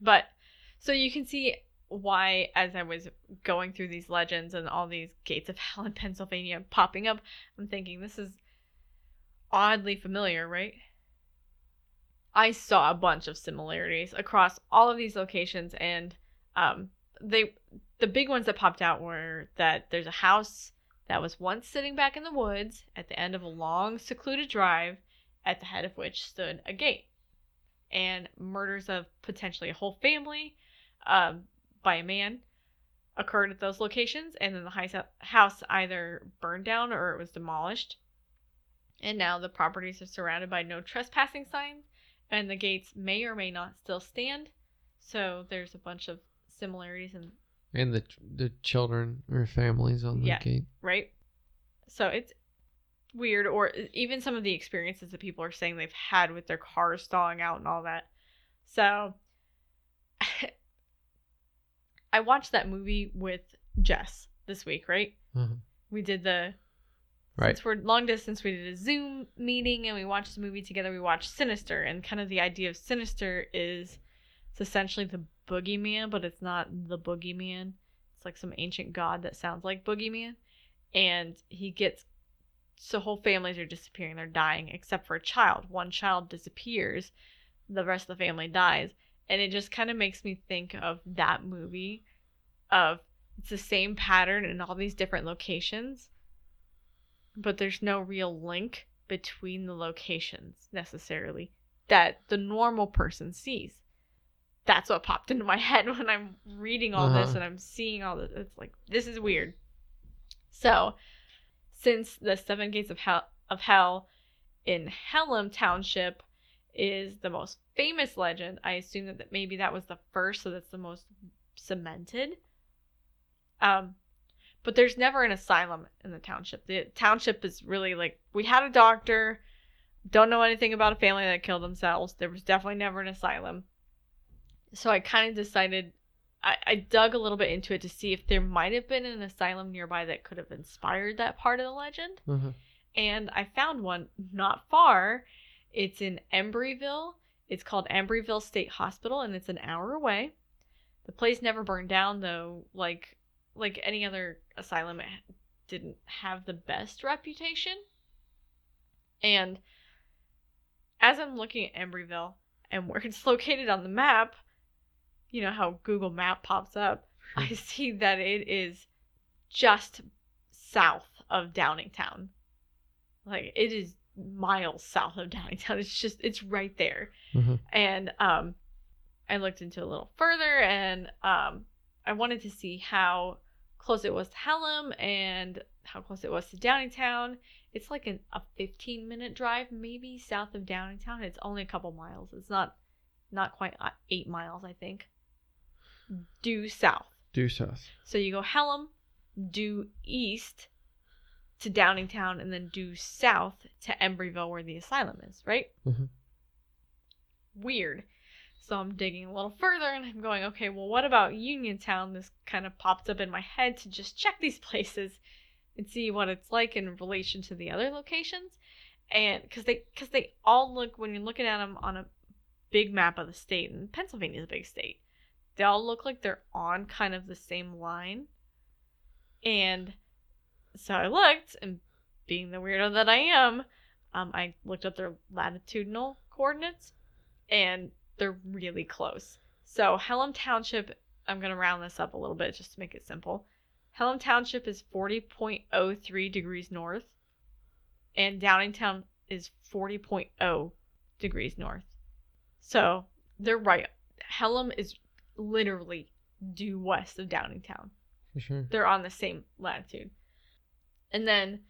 But so you can see why, as I was going through these legends and all these gates of (laughs) hell in Pennsylvania popping up, I'm thinking this is oddly familiar, right? I saw a bunch of similarities across all of these locations, and um, they the big ones that popped out were that there's a house that was once sitting back in the woods at the end of a long secluded drive, at the head of which stood a gate and murders of potentially a whole family um, by a man occurred at those locations, and then the house either burned down or it was demolished. And now the properties are surrounded by no trespassing signs, and the gates may or may not still stand. So there's a bunch of similarities and And the the children or families on the Yeah. gate. right? So it's weird, or even some of the experiences that people are saying they've had with their cars stalling out and all that. So (laughs) I watched that movie with Jess this week, right? Uh-huh. We did the Right. since we're long distance, we did a Zoom meeting and we watched the movie together. We watched Sinister, and kind of the idea of Sinister is it's essentially the boogeyman, but it's not the boogeyman. It's like some ancient god that sounds like boogeyman, and he gets so whole families are disappearing. They're dying, except for a child. One child disappears, the rest of the family dies, and it just kind of makes me think of that movie. Of it's the same pattern in all these different locations but there's no real link between the locations necessarily that the normal person sees. That's what popped into my (laughs) head when I'm reading all this Uh-huh. and I'm seeing all this. It's like this is weird. So, since the Seven Gates of Hell of Hell in Hellam Township is the most famous legend, I assume that, that maybe that was the first, so that's the most cemented. Um, but there's never an asylum in the township. The township is really like we had a doctor, don't know anything about a family that killed themselves. There was definitely never an asylum. So I kind of decided I, I dug a little bit into it to see if there might have been an asylum nearby that could have inspired that part of the legend. Uh-huh. And I found one not far. It's in Embreeville. It's called Embreeville State Hospital, and it's an hour away. The place never burned down, though. Like like any other asylum, it didn't have the best reputation. And as I'm looking at Embreeville and where it's (laughs) located on the map, you know how Google Map pops up, (laughs) I see that it is just south of Downingtown. Like it is miles south of Downingtown. It's just it's right there. Uh-huh. And um I looked into a little further and um I wanted to see how close it was to Hellam and how close it was to Downingtown. It's like an, a 15 minute drive maybe south of Downingtown. It's only a couple miles. It's not not quite uh, 8 miles, I think. Due south. Due south. So you go Hellam, due east to Downingtown, and then due south to Embreeville, where the asylum is, right? Mhm. Weird. So I'm digging a little further and I'm going, okay, well, what about Uniontown? This kind of popped up in my head to just check these (laughs) places and see what it's like in relation to the other locations. And because they, cause they all look, when you're looking at them on a big map of the state, and Pennsylvania is a big state, they all look like they're on kind of the same line. And so I looked, and being the weirdo that I am, um, I looked up their latitudinal coordinates, and they're really close. So Hellam Township, I'm gonna round this up a little bit just to make it simple. Hellam Township is 40.03 degrees north, and Downingtown is 40.0 degrees north. So they're right. Hellam is literally due west of Downingtown For sure. they're on the same latitude. And then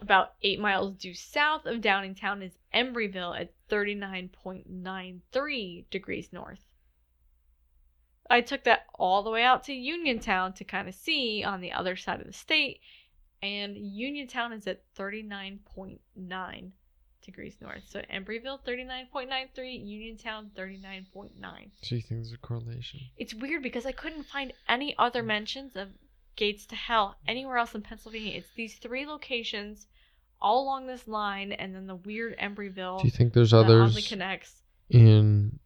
about eight miles due south of Downingtown is Embreeville at 39.93 degrees north. I took that all the way out to Uniontown to kind of see on the other side of the state, and Uniontown is at 39.9 degrees north. So Embreeville 39.93, Uniontown 39.9 So you think there's a correlation? it's weird because I couldn't find any other mentions of gates to hell anywhere else in Pennsylvania. It's these three locations all along this line, and then the weird Embreeville Do you think there's others connects. in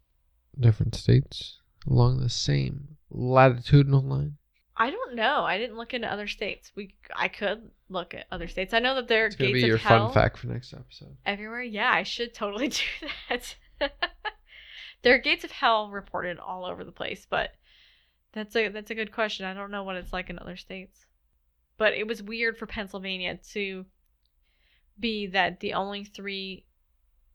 different states along the same latitudinal line? I don't know. I didn't look into other states. We I could look at other states. I know that there are It's gonna gates be your fun fact for next episode. everywhere. Yeah, I should totally (laughs) do that. (laughs) there are gates of hell reported all over the place, but that's a that's a good question. I don't know what it's like in other states. But it was weird for Pennsylvania to be that the only three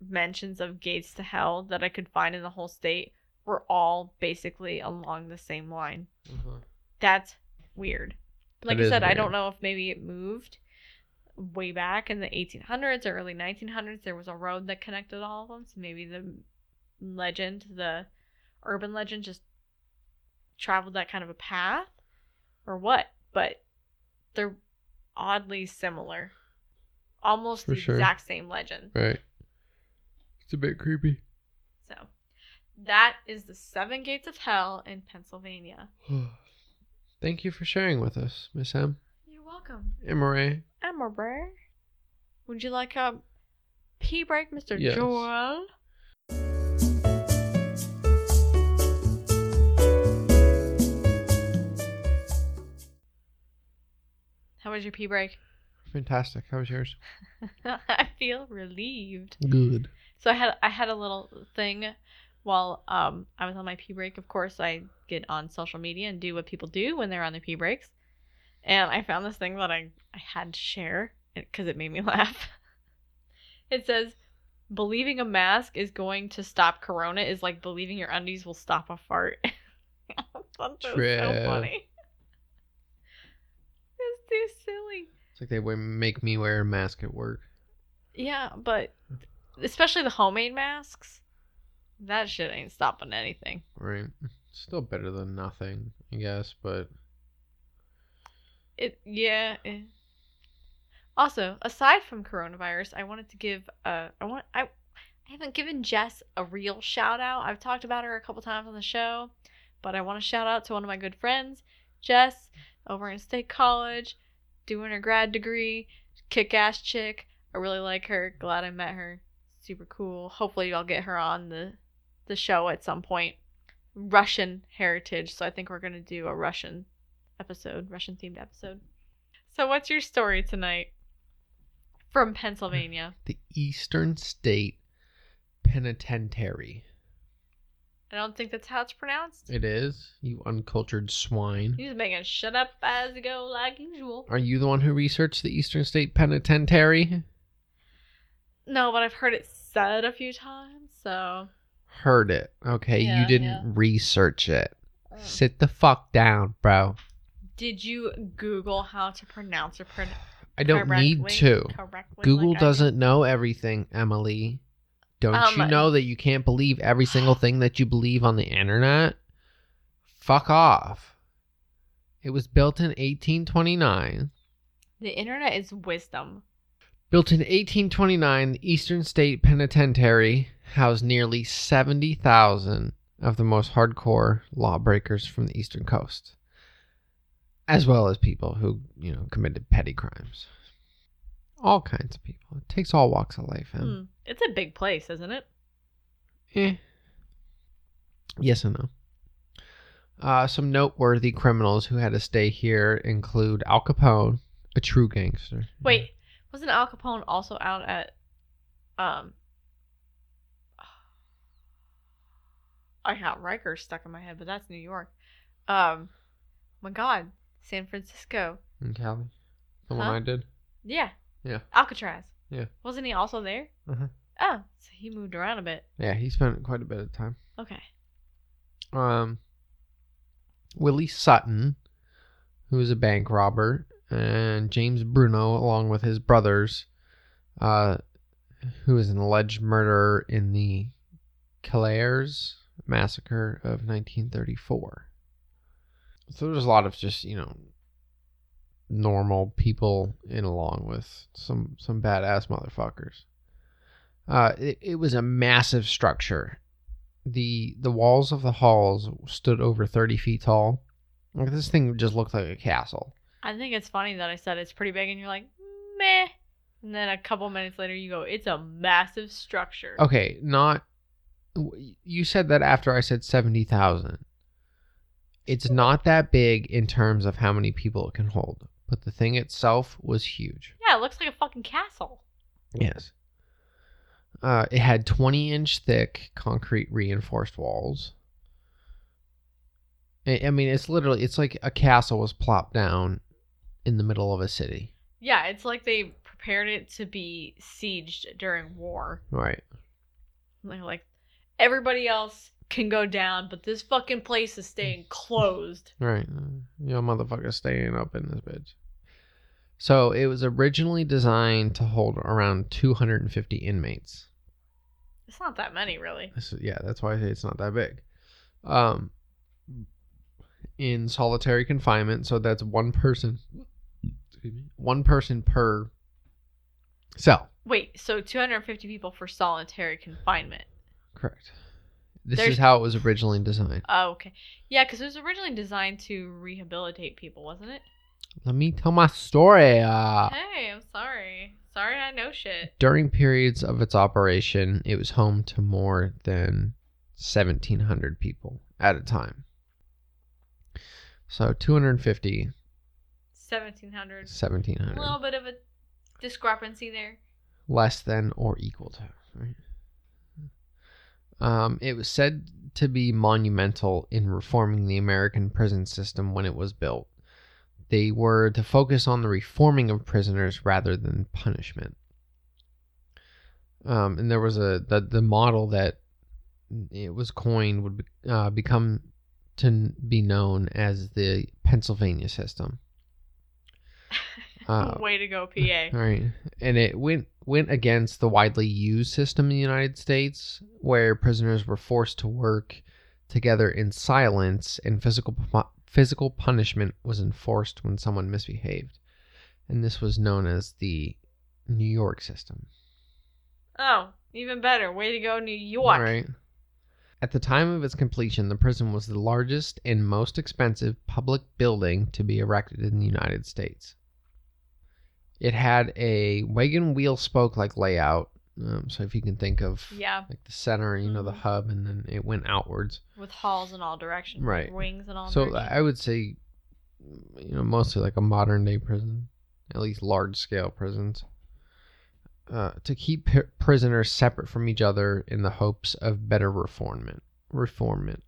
mentions of gates to hell that I could find in the whole state were all basically along the same line. Uh-huh. That's weird. Like That I said, I don't know if maybe it moved way back in the 1800s or early 1900s. There was a road that connected all of them, so maybe the legend, the urban legend, just traveled that kind of a path, or what? But they're oddly similar, almost For the sure. exact same legend. Right. It's a bit creepy. So that is the seven gates of hell in Pennsylvania. (sighs) (sighs) (sighs) Thank you for sharing with us, Miss M. You're welcome. Emory. Emma Bear. Would you like a pee break, Mr. Yes. Joel? How was your pee break? Fantastic. How was yours? (laughs) I feel relieved. Good. So I had I had a little thing while um I was on my pee break. Of course, I get on social media and do what people do when they're on their pee breaks. And I found this thing that I I had to share because it made me (laughs) laugh. It says, "Believing a mask is going to stop corona is like believing your undies will stop a fart." (laughs) I thought that was so funny. It's too silly. It's like they would make me wear a mask at work. Yeah, but especially the homemade masks, that shit ain't stopping anything. Right. Still better than nothing, I guess, but It yeah. eh. Also, aside from coronavirus, I wanted to give uh I want I I haven't given Jess a real shout out. I've talked about her a couple times on the show, But I want to shout out to one of my good friends, Jess, over in State College, doing her grad degree. Kick ass chick. I really like her. Glad I met her. Super cool. Hopefully, I'll get her on the the show at some point. Russian heritage, so I think we're gonna do a Russian episode, Russian themed episode. So, what's your story tonight from Pennsylvania? (laughs) The Eastern State Penitentiary. I don't think that's how it's pronounced. It is, you uncultured swine. He's making shut up as you go like usual. Are you the one who researched the Eastern State Penitentiary? No, but I've heard it said a few times, so. Heard it. Okay, Yeah, you didn't yeah. research it. Sit the fuck down, bro. Did you Google how to pronounce or pronounce? I don't need to. Google doesn't know everything, Emily. Don't Um, you know that you can't believe every single thing that you believe on the internet? Fuck off. It was built in 1829. The internet is wisdom. Built in 1829, the Eastern State Penitentiary housed nearly 70,000 of the most hardcore lawbreakers from the Eastern Coast, as well as people who, you know, committed petty crimes. All kinds of people. It takes all walks of life. Em. Hmm. It's a big place, isn't it? Eh. Yes and no. Uh, some noteworthy criminals who had to stay here include Al Capone, a true gangster. Wait, wasn't Al Capone also out at um I got Rikers stuck in my head, but that's New York. Um my god, San Francisco. In Cali. The one Huh? I did. Yeah. Yeah. Alcatraz. Yeah. Wasn't he also there? Uh-huh. Oh, so he moved around a bit. Yeah, he spent quite a bit of time. Okay. Um, Willie Sutton, who was a bank robber, and James Bruno, along with his brothers, uh, who is an alleged murderer in the Kelayres massacre of 1934. So there's a lot of just you know normal people in along with some some badass motherfuckers. Uh, it, it was a massive structure the the walls of the halls stood over 30 feet tall like this thing just looked like a castle I think it's funny that I said it's pretty big and you're like, meh. And then a couple minutes later you go, it's a massive structure. okay not you said that after i said 70000 it's not that big in terms of how many people it can hold but the thing itself was huge Yeah, it looks like a fucking castle. yes uh, it had 20 inch thick concrete reinforced walls I I mean, it's literally, it's like a castle was plopped down in the middle of a city. Yeah, it's like they prepared it to be sieged during war. Right. Like, like everybody else can go down, but this fucking place is staying (laughs) closed. Right. Know, motherfucker staying up in this bitch. So it was originally designed to hold around 250 inmates. It's not that many, really. This is, yeah, that's why I say it's not that big. Um, in solitary confinement, so that's one person. One person per cell. Wait, so 250 people for solitary confinement. Correct. This There's- is how it was originally designed. Oh, okay. Yeah, because it was originally designed to rehabilitate people, wasn't it? Let me tell my story. Uh, hey, I'm sorry. Sorry, I know shit. during periods of its operation, it was home to more than 1,700 people at a time. So 250, 1700. 1,700. A little bit of a discrepancy there. less than or equal to. Right? Um, it was said to be monumental in reforming the American prison system when it was built. They were to focus on the reforming of prisoners rather than punishment. Um, and there was a the, the model that it was coined would be, uh, become to be known as the Pennsylvania system. Uh, (laughs) Way to go, PA. (laughs) all right, and it went went against the widely used system in the United States, where prisoners were forced to work together in silence, and physical physical punishment was enforced when someone misbehaved, and this was known as the New York system. Oh, even better. Way to go, New York. All right. At the time of its completion, the prison was the largest and most expensive public building to be erected in the United States. It had a wagon wheel spoke like layout. Um, so if you can think of Yeah, like the center, you know, the Mhm. hub, and then it went outwards. with halls in all directions, Right. Wings in all So directions. I would say, you know, mostly like a modern day prison, at least large scale prisons, uh, to keep p- prisoners separate from each other in the hopes of better reformment. Reformment.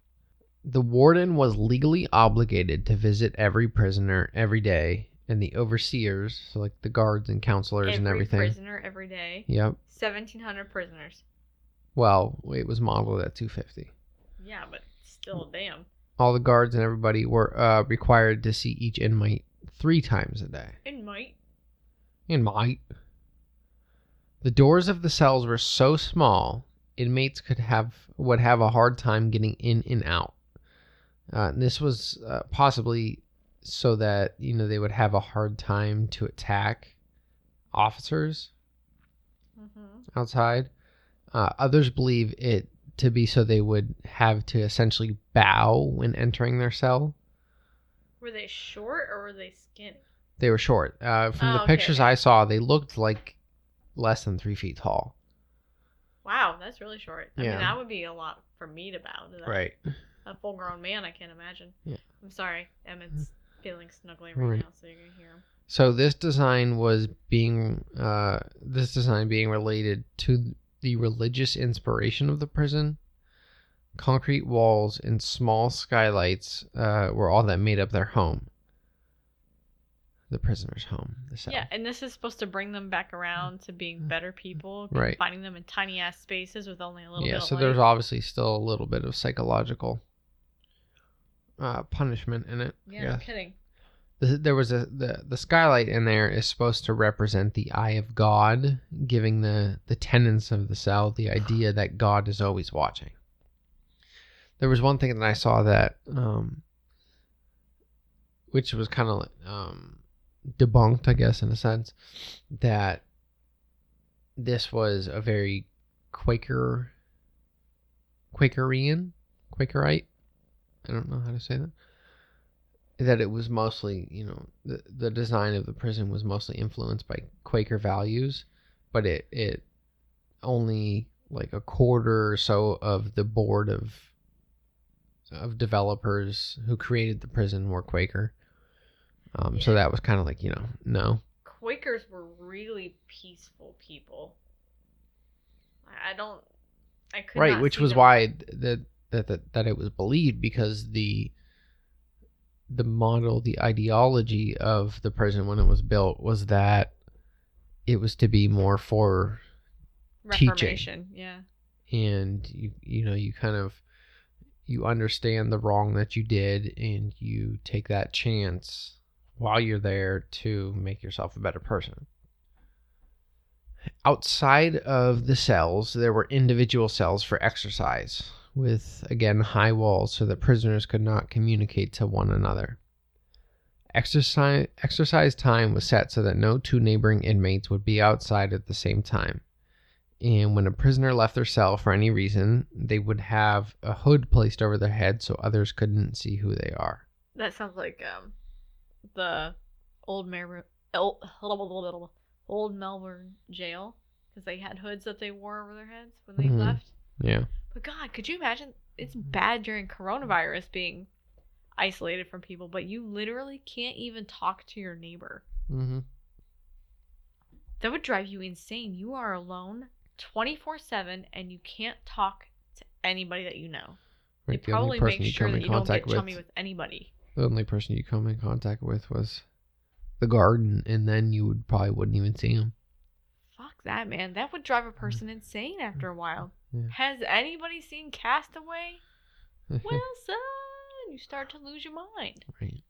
The warden was legally obligated to visit every prisoner every day, and the overseers, so like the guards and counselors every and everything. prisoner every day. Yep. Seventeen hundred prisoners. Well, it was modeled at 250. Yeah, but still, damn. All the guards and everybody were uh, required to see each inmate three times a day. Inmate. Inmate. The doors of the cells were so small, inmates could have would have a hard time getting in and out. Uh, this was uh, possibly so that you know they would have a hard time to attack officers Mm-hmm. outside. Uh, others believe it to be so they would have to essentially bow when entering their cell. Were they short or were they skinny? They were short. Uh, from Oh, the okay, pictures. I saw, they looked like less than three feet tall. Wow, that's really short. I Yeah. mean, that would be a lot for me to bow to that. Right. A full grown man, I can't imagine. Yeah. I'm sorry. Emmett's feeling snuggly right, Right. now, so you're going to hear. So this design was being uh, this design being related to the religious inspiration of the prison. Concrete walls and small skylights uh, were all that made up their home. The prisoner's home. The cell. Yeah, and this is supposed to bring them back around to being better people, Right. finding them in tiny ass spaces with only a little yeah. bit So of there's obviously still a little bit of psychological uh, punishment in it. Yeah, no kidding. The, there was a the the skylight in there is supposed to represent the eye of God, giving the the tenants of the cell the idea that God is always watching. There was one thing that I saw that, um, which was kind of um, debunked, I guess, in a sense, that this was a very Quaker, Quakerian, Quakerite. I don't know how to say that that it was mostly, you know, the the design of the prison was mostly influenced by Quaker values, but it it only like a quarter or so of the board of of developers who created the prison were Quaker. Um, So that was kind of like you know no Quakers were really peaceful people. I don't. I could right, which was them- why that that that that it was believed because the the model, the ideology of the prison when it was built was that it was to be more for teaching. Yeah. and you you know you kind of you understand the wrong that you did and you take that chance while you're there to make yourself a better person outside of the cells there were individual cells for exercise with again high walls so that prisoners could not communicate to one another exercise exercise time was set so that no two neighboring inmates would be outside at the same time and when a prisoner left their cell for any reason, they would have a hood placed over their head so others couldn't see who they are. That sounds like um, the old Mer- old, old Melbourne jail because they had hoods that they wore over their heads when they Mhm. left. Yeah. But God, could you imagine? It's bad during coronavirus being isolated from people, but you literally can't even talk to your neighbor. Mm-hmm. That would drive you insane. You are alone 24 7 and you can't talk to anybody that you know. Right. only probably make you sure that you don't get with, chummy with anybody. the only person you come in contact with was the guard, and, and then you would probably wouldn't even see him. Fuck that, man. That would drive a person insane after a while. Yeah. Has anybody seen Castaway? Well, (laughs) son, you start to lose your mind. right.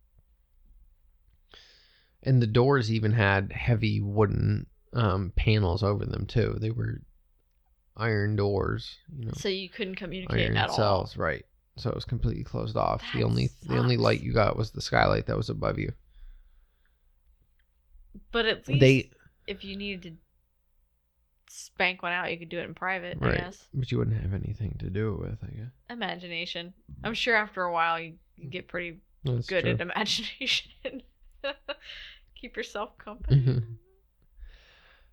And the doors even had heavy wooden um, panels over them too. They were iron doors, you know. So you couldn't communicate iron at all. cells, right? So it was completely closed off. the That only the only light you got was the skylight that was above you. But at least They if you needed to spank one out, you could do it in private. I guess. But you wouldn't have anything to do it with, I guess. Imagination. I'm sure after a while you, you get pretty That's good true. at imagination. (laughs) Keep yourself company. Mhm.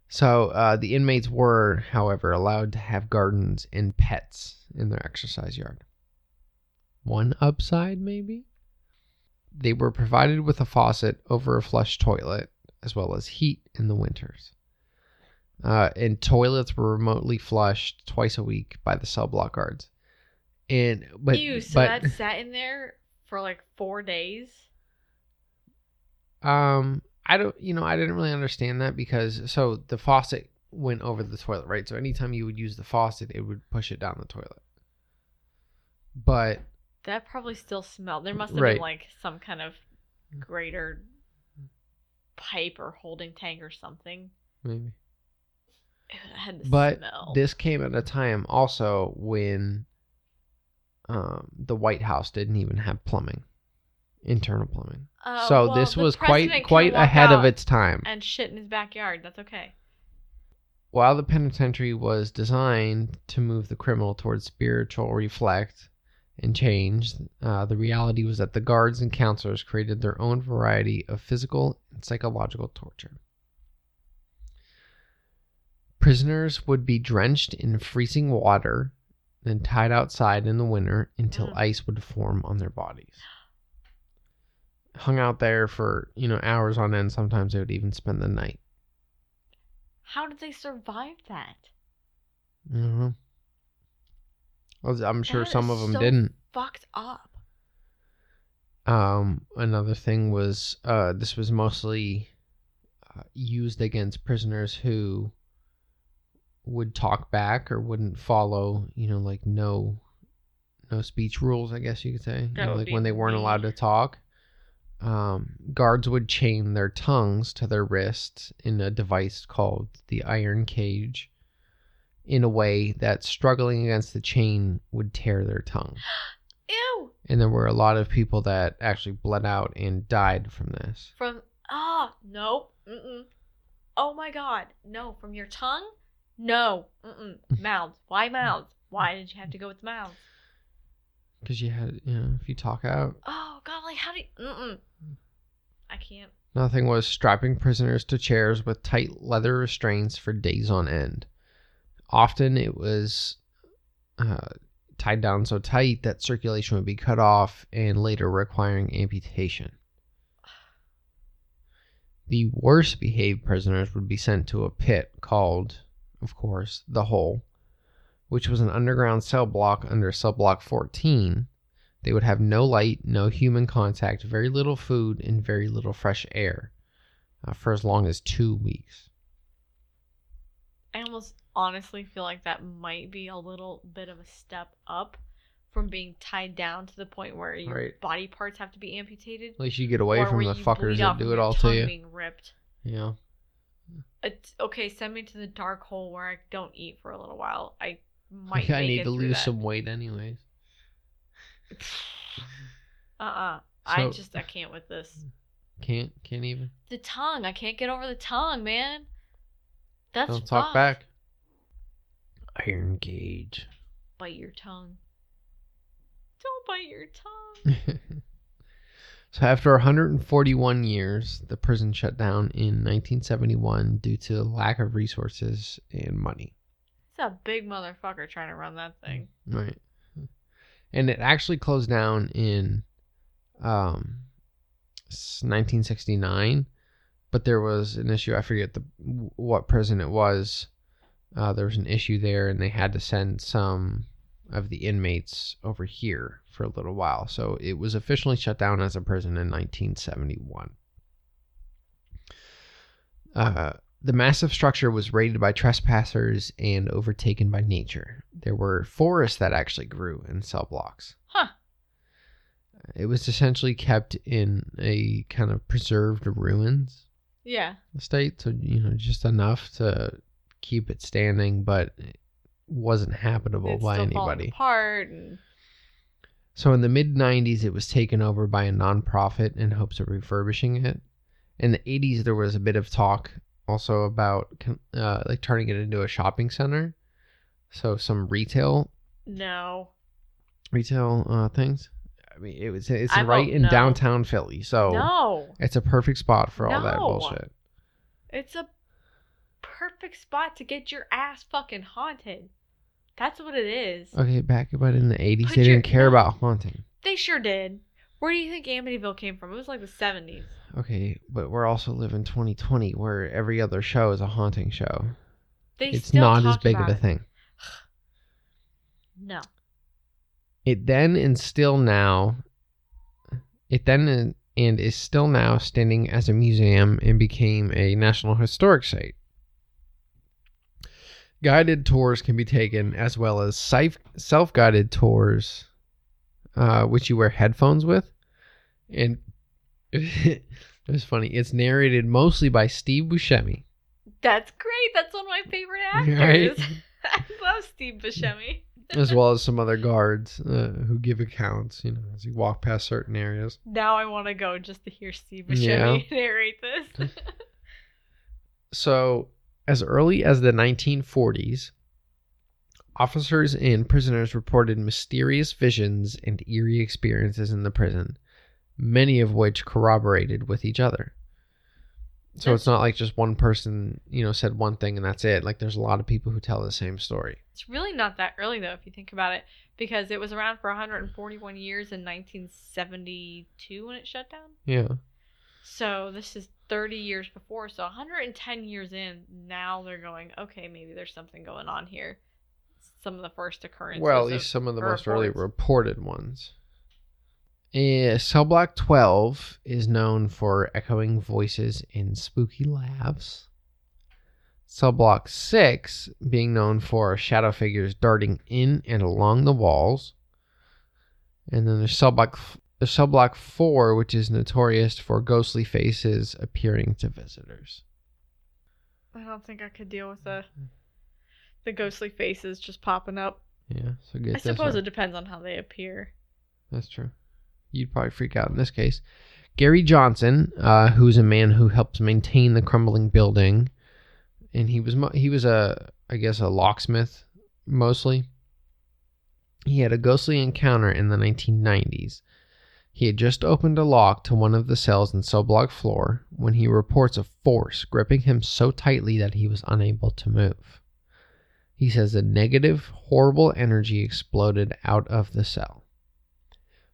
So uh, the inmates were, however, allowed to have gardens and pets in their exercise yard. One upside, maybe? They were provided with a faucet over a flush toilet, as well as heat in the winters. Uh, and toilets were remotely flushed twice a week by the cell block guards. And but Ew, so but that sat in there for like four days. Um, I don't, you know, I didn't really understand that because so the faucet went over the toilet, right? So anytime you would use the faucet, it would push it down the toilet. But That probably still smelled. There must have Right. been like some kind of greater pipe or holding tank or something. maybe, Had the but smell. this came at a time also when um the White House didn't even have plumbing, internal plumbing. Uh, so well, this was quite quite ahead of its time. And shit in his backyard. That's okay. While the penitentiary was designed to move the criminal towards spiritual reflect and change, uh, the reality was that the guards and counselors created their own variety of physical and psychological torture. Prisoners would be drenched in freezing water, then tied outside in the winter until Mm. ice would form on their bodies. Hung out there for, you know, hours on end. Sometimes they would even spend the night. How did they survive that? I don't know. Well, I'm sure That some of them so didn't. Fucked up. Um, another thing was uh, this was mostly uh, used against prisoners who would talk back or wouldn't follow, you know, like no no speech rules. I guess you could say, You know, like when they weren't allowed to talk. Um, guards would chain their tongues to their wrists in a device called the iron cage, in a way that struggling against the chain would tear their tongue. (gasps) Ew. And there were a lot of people that actually bled out and died from this. From ah no. Mm-mm. Oh my god. No. From your tongue? No. Mm-mm. Mouths. Why mouths? Why did you have to go with mouths? Because you had, you know, if you talk out. Oh god. Like how do you? Mm-mm. I can't. Nothing was strapping prisoners to chairs with tight leather restraints for days on end. Often it was uh, tied down so tight that circulation would be cut off and later requiring amputation. The worst behaved prisoners would be sent to a pit called, of course, the Hole, which was an underground cell block under cell block 14. They would have no light, no human contact, very little food, and very little fresh air uh, for as long as two weeks. I almost honestly feel like that might be a little bit of a step up from being tied down to the point where your Right. body parts have to be amputated. At least you get away from the fuckers that do it all to you. Being ripped. Know, It's, okay, send me to the dark hole where I don't eat for a little while. I might. I need to lose that. some weight anyways. (sighs) Uh uh I So- just I can't with this. Can't, can't even. The tongue. I can't get over the tongue, man. That's Don't talk rough. back. Iron Gauge. Bite your tongue. Don't bite your tongue. (laughs) so after 141 years, the prison shut down in 1971 due to lack of resources and money. It's a big motherfucker trying to run that thing. Right. And it actually closed down in um, 1969, but there was an issue. I forget the what prison it was. Uh, there was an issue there, and they had to send some of the inmates over here for a little while. So it was officially shut down as a prison in 1971. Uh, the massive structure was raided by trespassers and overtaken by nature. There were forests that actually grew in cell blocks. Huh. It was essentially kept in a kind of preserved ruins Yeah. state, so you know just enough to keep it standing, but it wasn't habitable It's by anybody. apart and So in the mid 90s, it was taken over by a nonprofit in hopes of refurbishing it. In the 80s, there was a bit of talk also about uh, like turning it into a shopping center. So some retail No. retail uh, things. I mean, it was it's I right in no. downtown Philly, so No. it's a perfect spot for all that bullshit. It's a perfect spot to get your ass fucking haunted. That's what it is. Okay, back about in the eighties, Put they your- didn't care about haunting. They sure did. Where do you think Amityville came from? It was like the 70s. Okay, but we're also living 2020, where every other show is a haunting show. They it's still not as talked big of about a it. thing. No. It then and still now, it then and- and is still now standing as a museum and became a National Historic Site. Guided tours can be taken as well as self guided tours, uh, which you wear headphones with. And (laughs) it was funny. It's narrated mostly by Steve Buscemi. That's great. That's one of my favorite (laughs) Right? actors. (laughs) I love Steve Buscemi. as well as some other guards uh, who give accounts, you know, as you walk past certain areas. Now I want to go just to hear Steve Buscemi Yeah. narrate this. So, as early as the 1940s, officers and prisoners reported mysterious visions and eerie experiences in the prison, many of which corroborated with each other. So That's- it's not like just one person, you know, said one thing and that's it. Like there's a lot of people who tell the same story. It's really not that early though, if you think about it, because it was around for 141 years in 1972 when it shut down. Yeah. So this is 30 years before. So 110 years in, now they're going, okay, maybe there's something going on here. Some of the first occurrences. Well, at of- least some of the most early reported ones. Uh, Cell Block 12 is known for echoing voices and spooky laughs. Cell Block 6 being known for shadow figures darting in and along the walls. And then there's Cell Block, there's Cell Block 4, which is notorious for ghostly faces appearing to visitors. I don't think I could deal with the the ghostly faces just popping up. Yeah, so I suppose it depends on how they appear. That's true. You'd probably freak out in this case. Gary Johnson, uh, who's a man who helps maintain the crumbling building, and he was mo- he was a I guess a locksmith mostly. He had a ghostly encounter in the 1990s. He had just opened a lock to one of the cells in cell block floor when he reports a force gripping him so tightly that he was unable to move. He says a negative, horrible energy exploded out of the cell.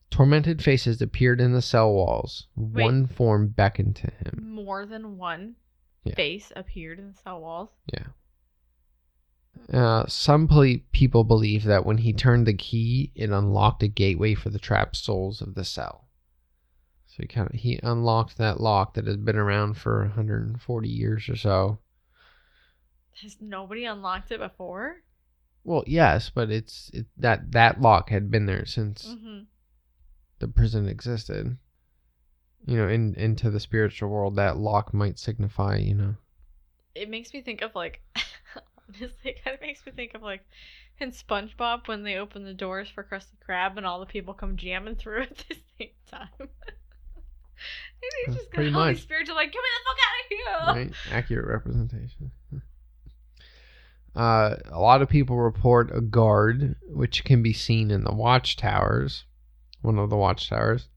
Tormented faces appeared in the cell walls. Wait. One form beckoned to him. More than one Yeah. face appeared in the cell walls. Uh, some poli- people believe that when he turned the key, it unlocked a gateway for the trapped souls of the cell. So he kind of he unlocked that lock that has been around for 140 years or so. Has nobody unlocked it before? Well, yes, but it's it, that that lock had been there since Mm-hmm. the prison existed. You know, in into the spiritual world, that lock might signify, you know, It makes me think of like, (laughs) it kind of makes me think of like in SpongeBob when they open the doors for Krusty Krab and all the people come jamming through (laughs) at the same time. and Uh, they just pretty go, all much. are like, get me the fuck out of here! right? Accurate representation. Uh, a lot of people report a guard, which can be seen in the watchtowers, one of the watchtowers.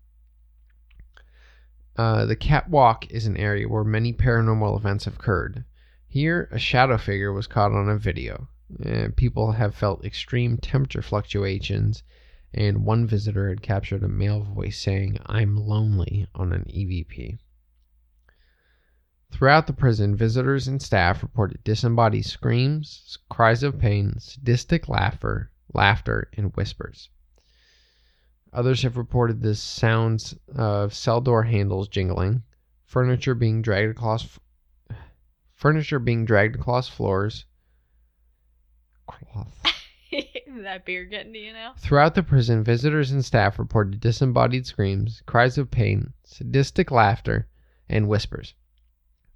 Uh, the catwalk is an area where many paranormal events have occurred. Here, a shadow figure was caught on a video. Uh, people have felt extreme temperature fluctuations, and one visitor had captured a male voice saying, I'm lonely on an EVP. Throughout the prison, visitors and staff reported disembodied screams, cries of pain, sadistic laughter, laughter, and whispers. Others have reported the sounds of cell door handles jingling, furniture being dragged across furniture being dragged across floors. Cloth. (laughs) that beer getting to you now? Throughout the prison, visitors and staff reported disembodied screams, cries of pain, sadistic laughter, and whispers.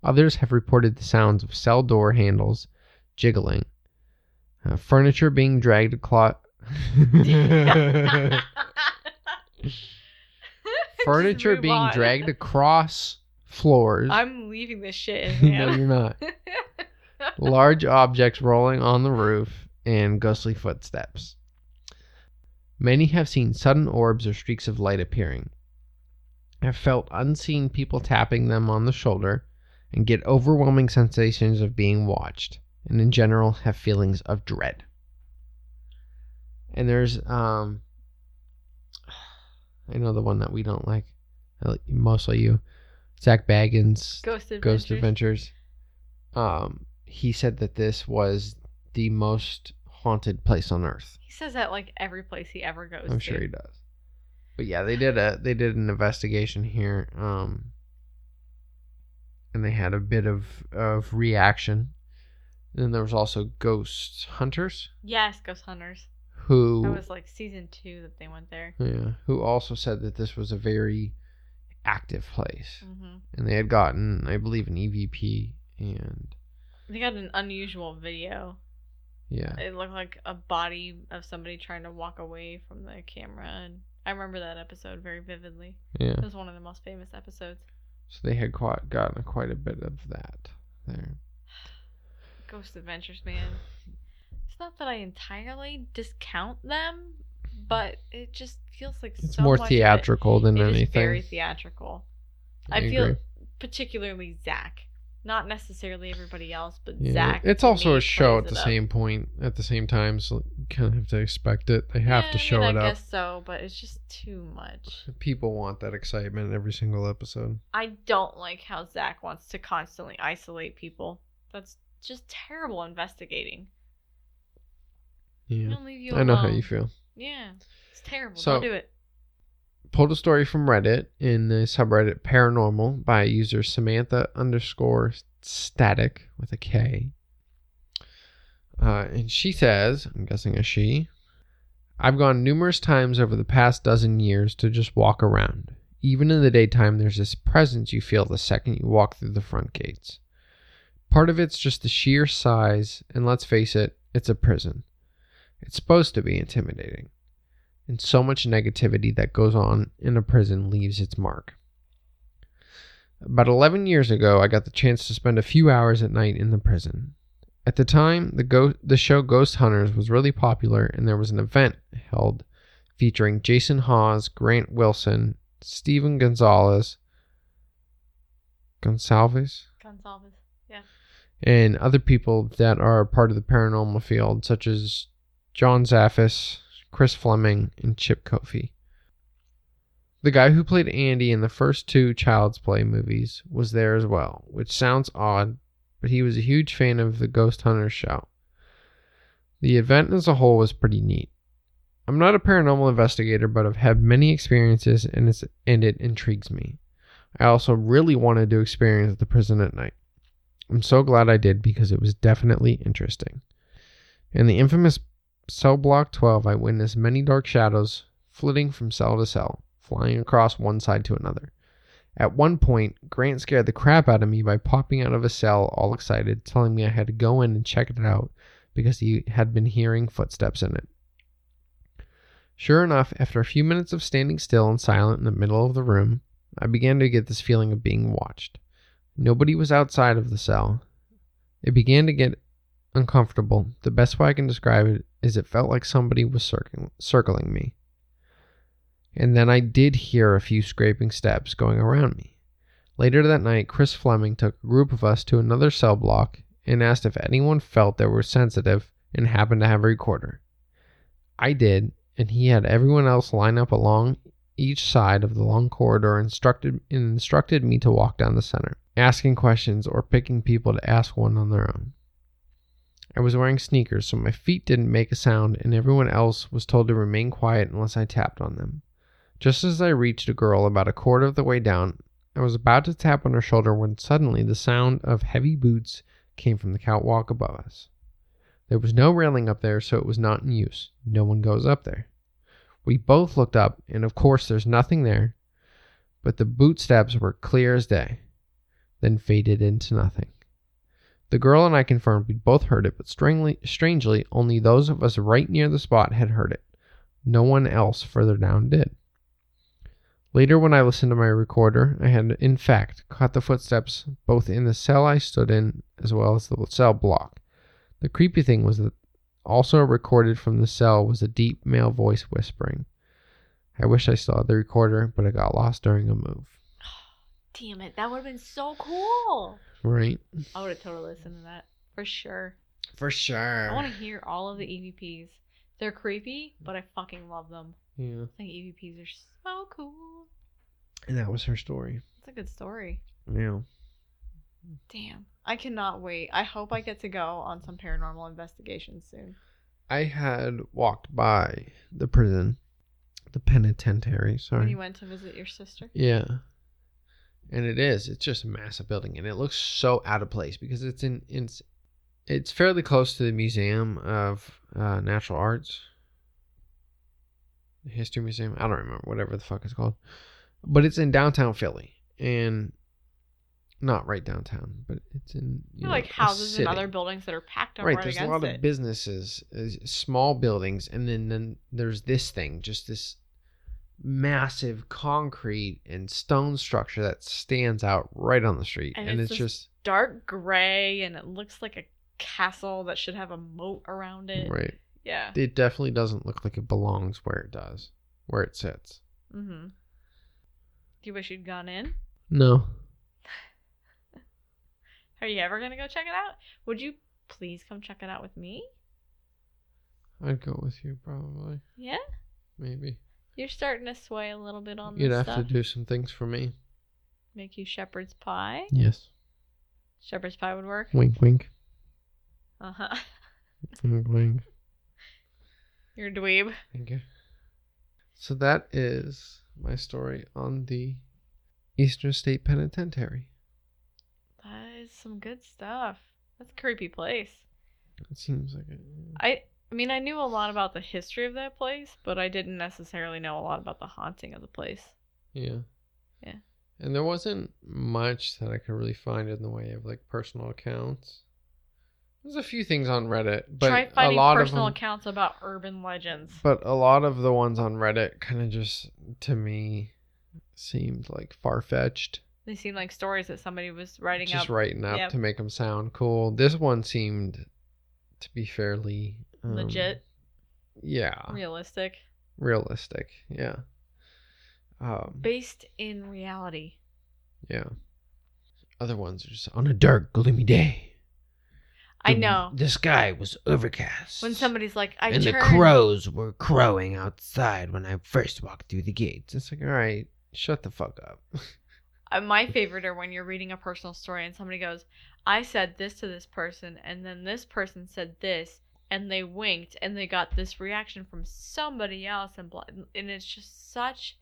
Others have reported the sounds of cell door handles jiggling, uh, furniture being dragged across. (laughs) (laughs) furniture being on. dragged across floors. I'm leaving this shit in, (laughs) no, you're not. (laughs) Large objects rolling on the roof and ghostly footsteps. Many have seen sudden orbs or streaks of light appearing, have felt unseen people tapping them on the shoulder, and get overwhelming sensations of being watched, and in general have feelings of dread. And there's, um, (sighs) I know the one that we don't like, mostly you, Zak Bagans, Ghost Adventures. Ghost Adventures. Um, he said that this was the most haunted place on earth. He says that like every place he ever goes. I'm to. sure he does. But yeah, they did a they did an investigation here, um, and they had a bit of of reaction. And then there was also ghost hunters Yes, Ghost Hunters. who That was like season two that they went there. yeah who also said that this was a very active place, hmm and they had gotten I believe an EVP and They got an unusual video. yeah It looked like a body of somebody trying to walk away from the camera, and I remember that episode very vividly. yeah. It was one of the most famous episodes. So they had quite gotten quite a bit of that there. (sighs) Ghost Adventures, man. It's not that I entirely discount them, but it just feels like It's so more much of it- theatrical than it is anything. very theatrical. I, I feel agree. particularly Zak, not necessarily everybody else, but Yeah. Zak. It's also a show at the up. same point, at the same time, so you kind of have to expect it. They have Yeah, to I show mean, it I up. guess so, but it's just too much. People want that excitement every single episode. I don't like how Zak wants to constantly isolate people. That's just terrible investigating. Yeah. Don't leave you I know how you feel. Yeah, it's terrible. So- don't do it. Pulled a story from Reddit in the subreddit Paranormal by user Samantha underscore static with a K. Uh, and she says, I'm guessing a she, I've gone numerous times over the past dozen years to just walk around. Even in the daytime, there's this presence you feel the second you walk through the front gates. Part of it's just the sheer size, and let's face it, it's a prison. It's supposed to be intimidating and so much negativity that goes on in a prison leaves its mark. About 11 years ago, I got the chance to spend a few hours at night in the prison. At the time, the go- the show Ghost Hunters was really popular and there was an event held featuring Jason Hawes, Grant Wilson, Steven Gonzalez, Gonsalves, Gonsalves. Yeah. and other people that are part of the paranormal field, such as John Zaffis, Chris Fleming, and Chip Coffey. The guy who played Andy in the first two Child's Play movies was there as well, which sounds odd, but he was a huge fan of the Ghost Hunters show. The event as a whole was pretty neat. I'm not a paranormal investigator, but I've had many experiences and, it's, and it intrigues me. I also really wanted to experience the prison at night. I'm so glad I did because it was definitely interesting. And the infamous cell block 12, I witnessed many dark shadows flitting from cell to cell, flying across one side to another. At one point, Grant scared the crap out of me by popping out of a cell all excited, telling me I had to go in and check it out because he had been hearing footsteps in it. Sure enough, after a few minutes of standing still and silent in the middle of the room, I began to get this feeling of being watched. Nobody was outside of the cell. It began to get uncomfortable. The best way I can describe it is it felt like somebody was circling, circling me. And then I did hear a few scraping steps going around me. Later that night, Chris Fleming took a group of us to another cell block and asked if anyone felt they were sensitive and happened to have a recorder. I did, and he had everyone else line up along each side of the long corridor instructed and instructed me to walk down the center, asking questions or picking people to ask one on their own. I was wearing sneakers, so my feet didn't make a sound, and everyone else was told to remain quiet unless I tapped on them. Just as I reached a girl about a quarter of the way down, I was about to tap on her shoulder when suddenly the sound of heavy boots came from the catwalk above us. There was no railing up there, so it was not in use. No one goes up there. We both looked up, and of course, there's nothing there, but the boot steps were clear as day, then faded into nothing. The girl and I confirmed we'd both heard it, but strangely, strangely, only those of us right near the spot had heard it. No one else further down did. Later, when I listened to my recorder, I had in fact caught the footsteps both in the cell I stood in as well as the cell block. The creepy thing was that also recorded from the cell was a deep male voice whispering. I wish I still had the recorder, but it got lost during a move. Damn it, that would have been so cool. Right? I would have totally listened to that for sure. For sure. I want to hear all of the EVPs. They're creepy, but I fucking love them. Yeah. I think EVPs are so cool. And that was her story. It's a good story. Yeah. Damn. I cannot wait. I hope I get to go on some paranormal investigations soon. I had walked by the prison, the penitentiary. Sorry. When you went to visit your sister. Yeah. And it is. It's just a massive building, and it looks so out of place because it's in. It's, it's fairly close to the Museum of uh, Natural Arts, the History Museum. I don't remember whatever the fuck it's called, but it's in downtown Philly, and not right downtown, but it's in you know, like houses and other buildings that are packed up right, right, there's a lot it. of businesses uh, small buildings and then then there's this thing just this massive concrete and stone structure that stands out right on the street And and, it's it's, just Dark gray, and it looks like a castle that should have a moat around it. right Yeah. it definitely doesn't look like it belongs where it does where it sits Mm-hmm. Do you wish you'd gone in? no (laughs) Are you ever gonna go check it out? Would you please come check it out with me? i'd go with you probably Yeah. maybe You're starting to sway a little bit on the you'd have stuff. to do some things for me Make you shepherd's pie. yes Shepherd's pie would work. wink wink Uh huh. (laughs) wink wink You're a dweeb. Thank you. So that is my story on the Eastern State Penitentiary. That is some good stuff. That's a creepy place. It seems like it. I I mean I knew a lot about the history of that place, but I didn't necessarily know a lot about the haunting of the place. Yeah. Yeah. And there wasn't much that I could really find in the way of like personal accounts. There's a few things on Reddit, but Try a finding lot personal of them, accounts about urban legends. but a lot of the ones on Reddit kind of just to me seemed like far fetched. They seem like stories that somebody was writing up. just up. writing up Yep. to make them sound cool. This one seemed to be fairly um, Legit, Yeah, realistic, realistic. Yeah. Um, based in reality. yeah. Other ones are just on a dark, gloomy day. I know. The sky was overcast. When somebody's like, I and the crows were crowing outside when I first walked through the gates. It's like, all right, shut the fuck up. (laughs) Uh, my favorite are when you're reading a personal story and somebody goes, I said this to this person, and then this person said this, and they winked, and they got this reaction from somebody else, and blah, and it's just such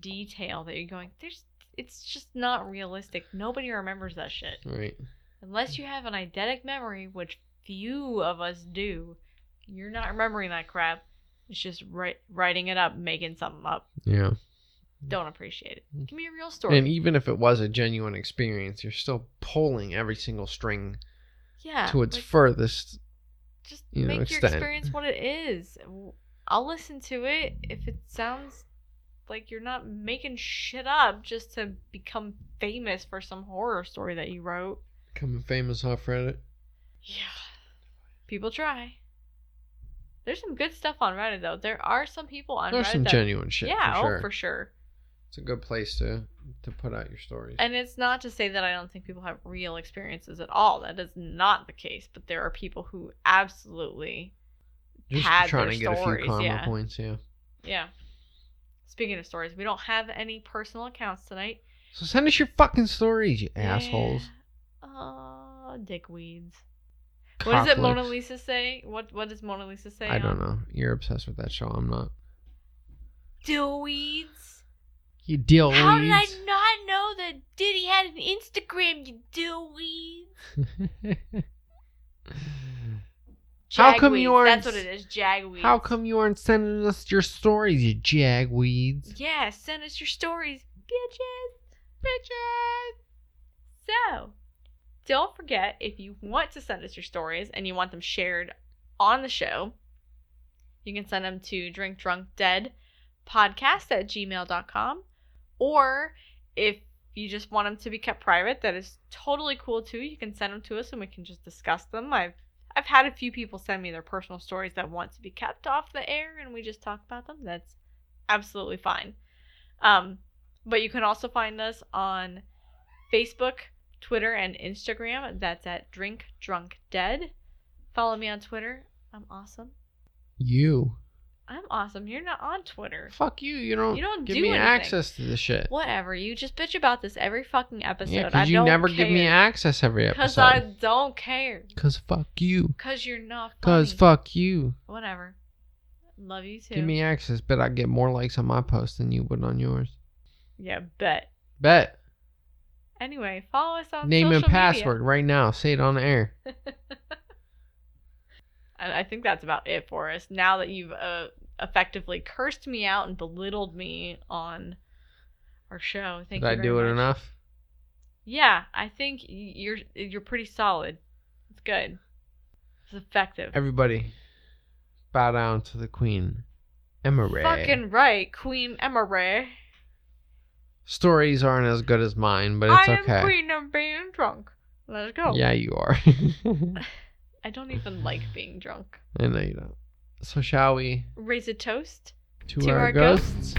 detail that you're going, there's, it's just not realistic. Nobody remembers that shit right. unless you have an eidetic memory, which few of us do. You're not remembering that crap. It's just write, writing it up, making something up. Yeah. Don't appreciate it. Mm-hmm. Give me a real story. And even if it was a genuine experience, you're still pulling every single string yeah, to its like, furthest. Just you know, make your experience what it is. I'll listen to it if it sounds like you're not making shit up just to become famous for some horror story that you wrote. Becoming famous off Reddit. Yeah. People try. There's some good stuff on Reddit though. There are some people on There's Reddit some that, genuine shit. yeah, for sure. oh for sure. It's a good place to to put out your stories. And it's not to say that I don't think people have real experiences at all. That is not the case. But there are people who absolutely Just had trying their to get a stories, few karma yeah. points, yeah. Yeah. Speaking of stories, we don't have any personal accounts tonight. So send us your fucking stories, you assholes. Oh, dickweeds. What does it Mona Lisa say? What What does Mona Lisa say? I don't know. You're obsessed with that show. I'm not. Dillweeds. You deal How did I not know that Diddy had an Instagram? You dillweeds. (laughs) How come you aren't- That's what it is. Jagweeds. How come you aren't sending us your stories, you jagweeds? Yeah, send us your stories, bitches. Bitches. So, don't forget if you want to send us your stories and you want them shared on the show, you can send them to drinkdrunkdead podcast at gmail.com Or if you just want them to be kept private, that is totally cool too. You can send them to us and we can just discuss them. I've I've had a few people send me their personal stories that want to be kept off the air and we just talk about them. That's absolutely fine. Um, but you can also find us on Facebook, Twitter, and Instagram. That's at Drink Drunk Dead. Follow me on Twitter. I'm awesome. You. I'm awesome. You're not on Twitter. Fuck you. You don't. You don't give do me anything. access to the shit. Whatever. You just bitch about this every fucking episode. Yeah, because you don't never give me access every episode. Because I don't care. Cause fuck you. Because you're not Cause fuck you. Whatever. Love you too. Give me access, but I get more likes on my post than you would on yours. Yeah, bet. Bet. Anyway, follow us on Name and social media. password right now. Say it on the air. (laughs) And I think that's about it for us. Now that you've uh, effectively cursed me out and belittled me on our show, thank Did you. I do it enough? Yeah, I think you're you're pretty solid. It's good. It's effective. Everybody, bow down to the queen. Emma Ray. Fucking right, Queen Emma Ray. Stories aren't as good as mine, but it's I okay. am queen of being drunk. Let's go. Yeah, you are. (laughs) (laughs) I don't even like being drunk. I know you don't. So shall we Raise a toast to, our, ghosts.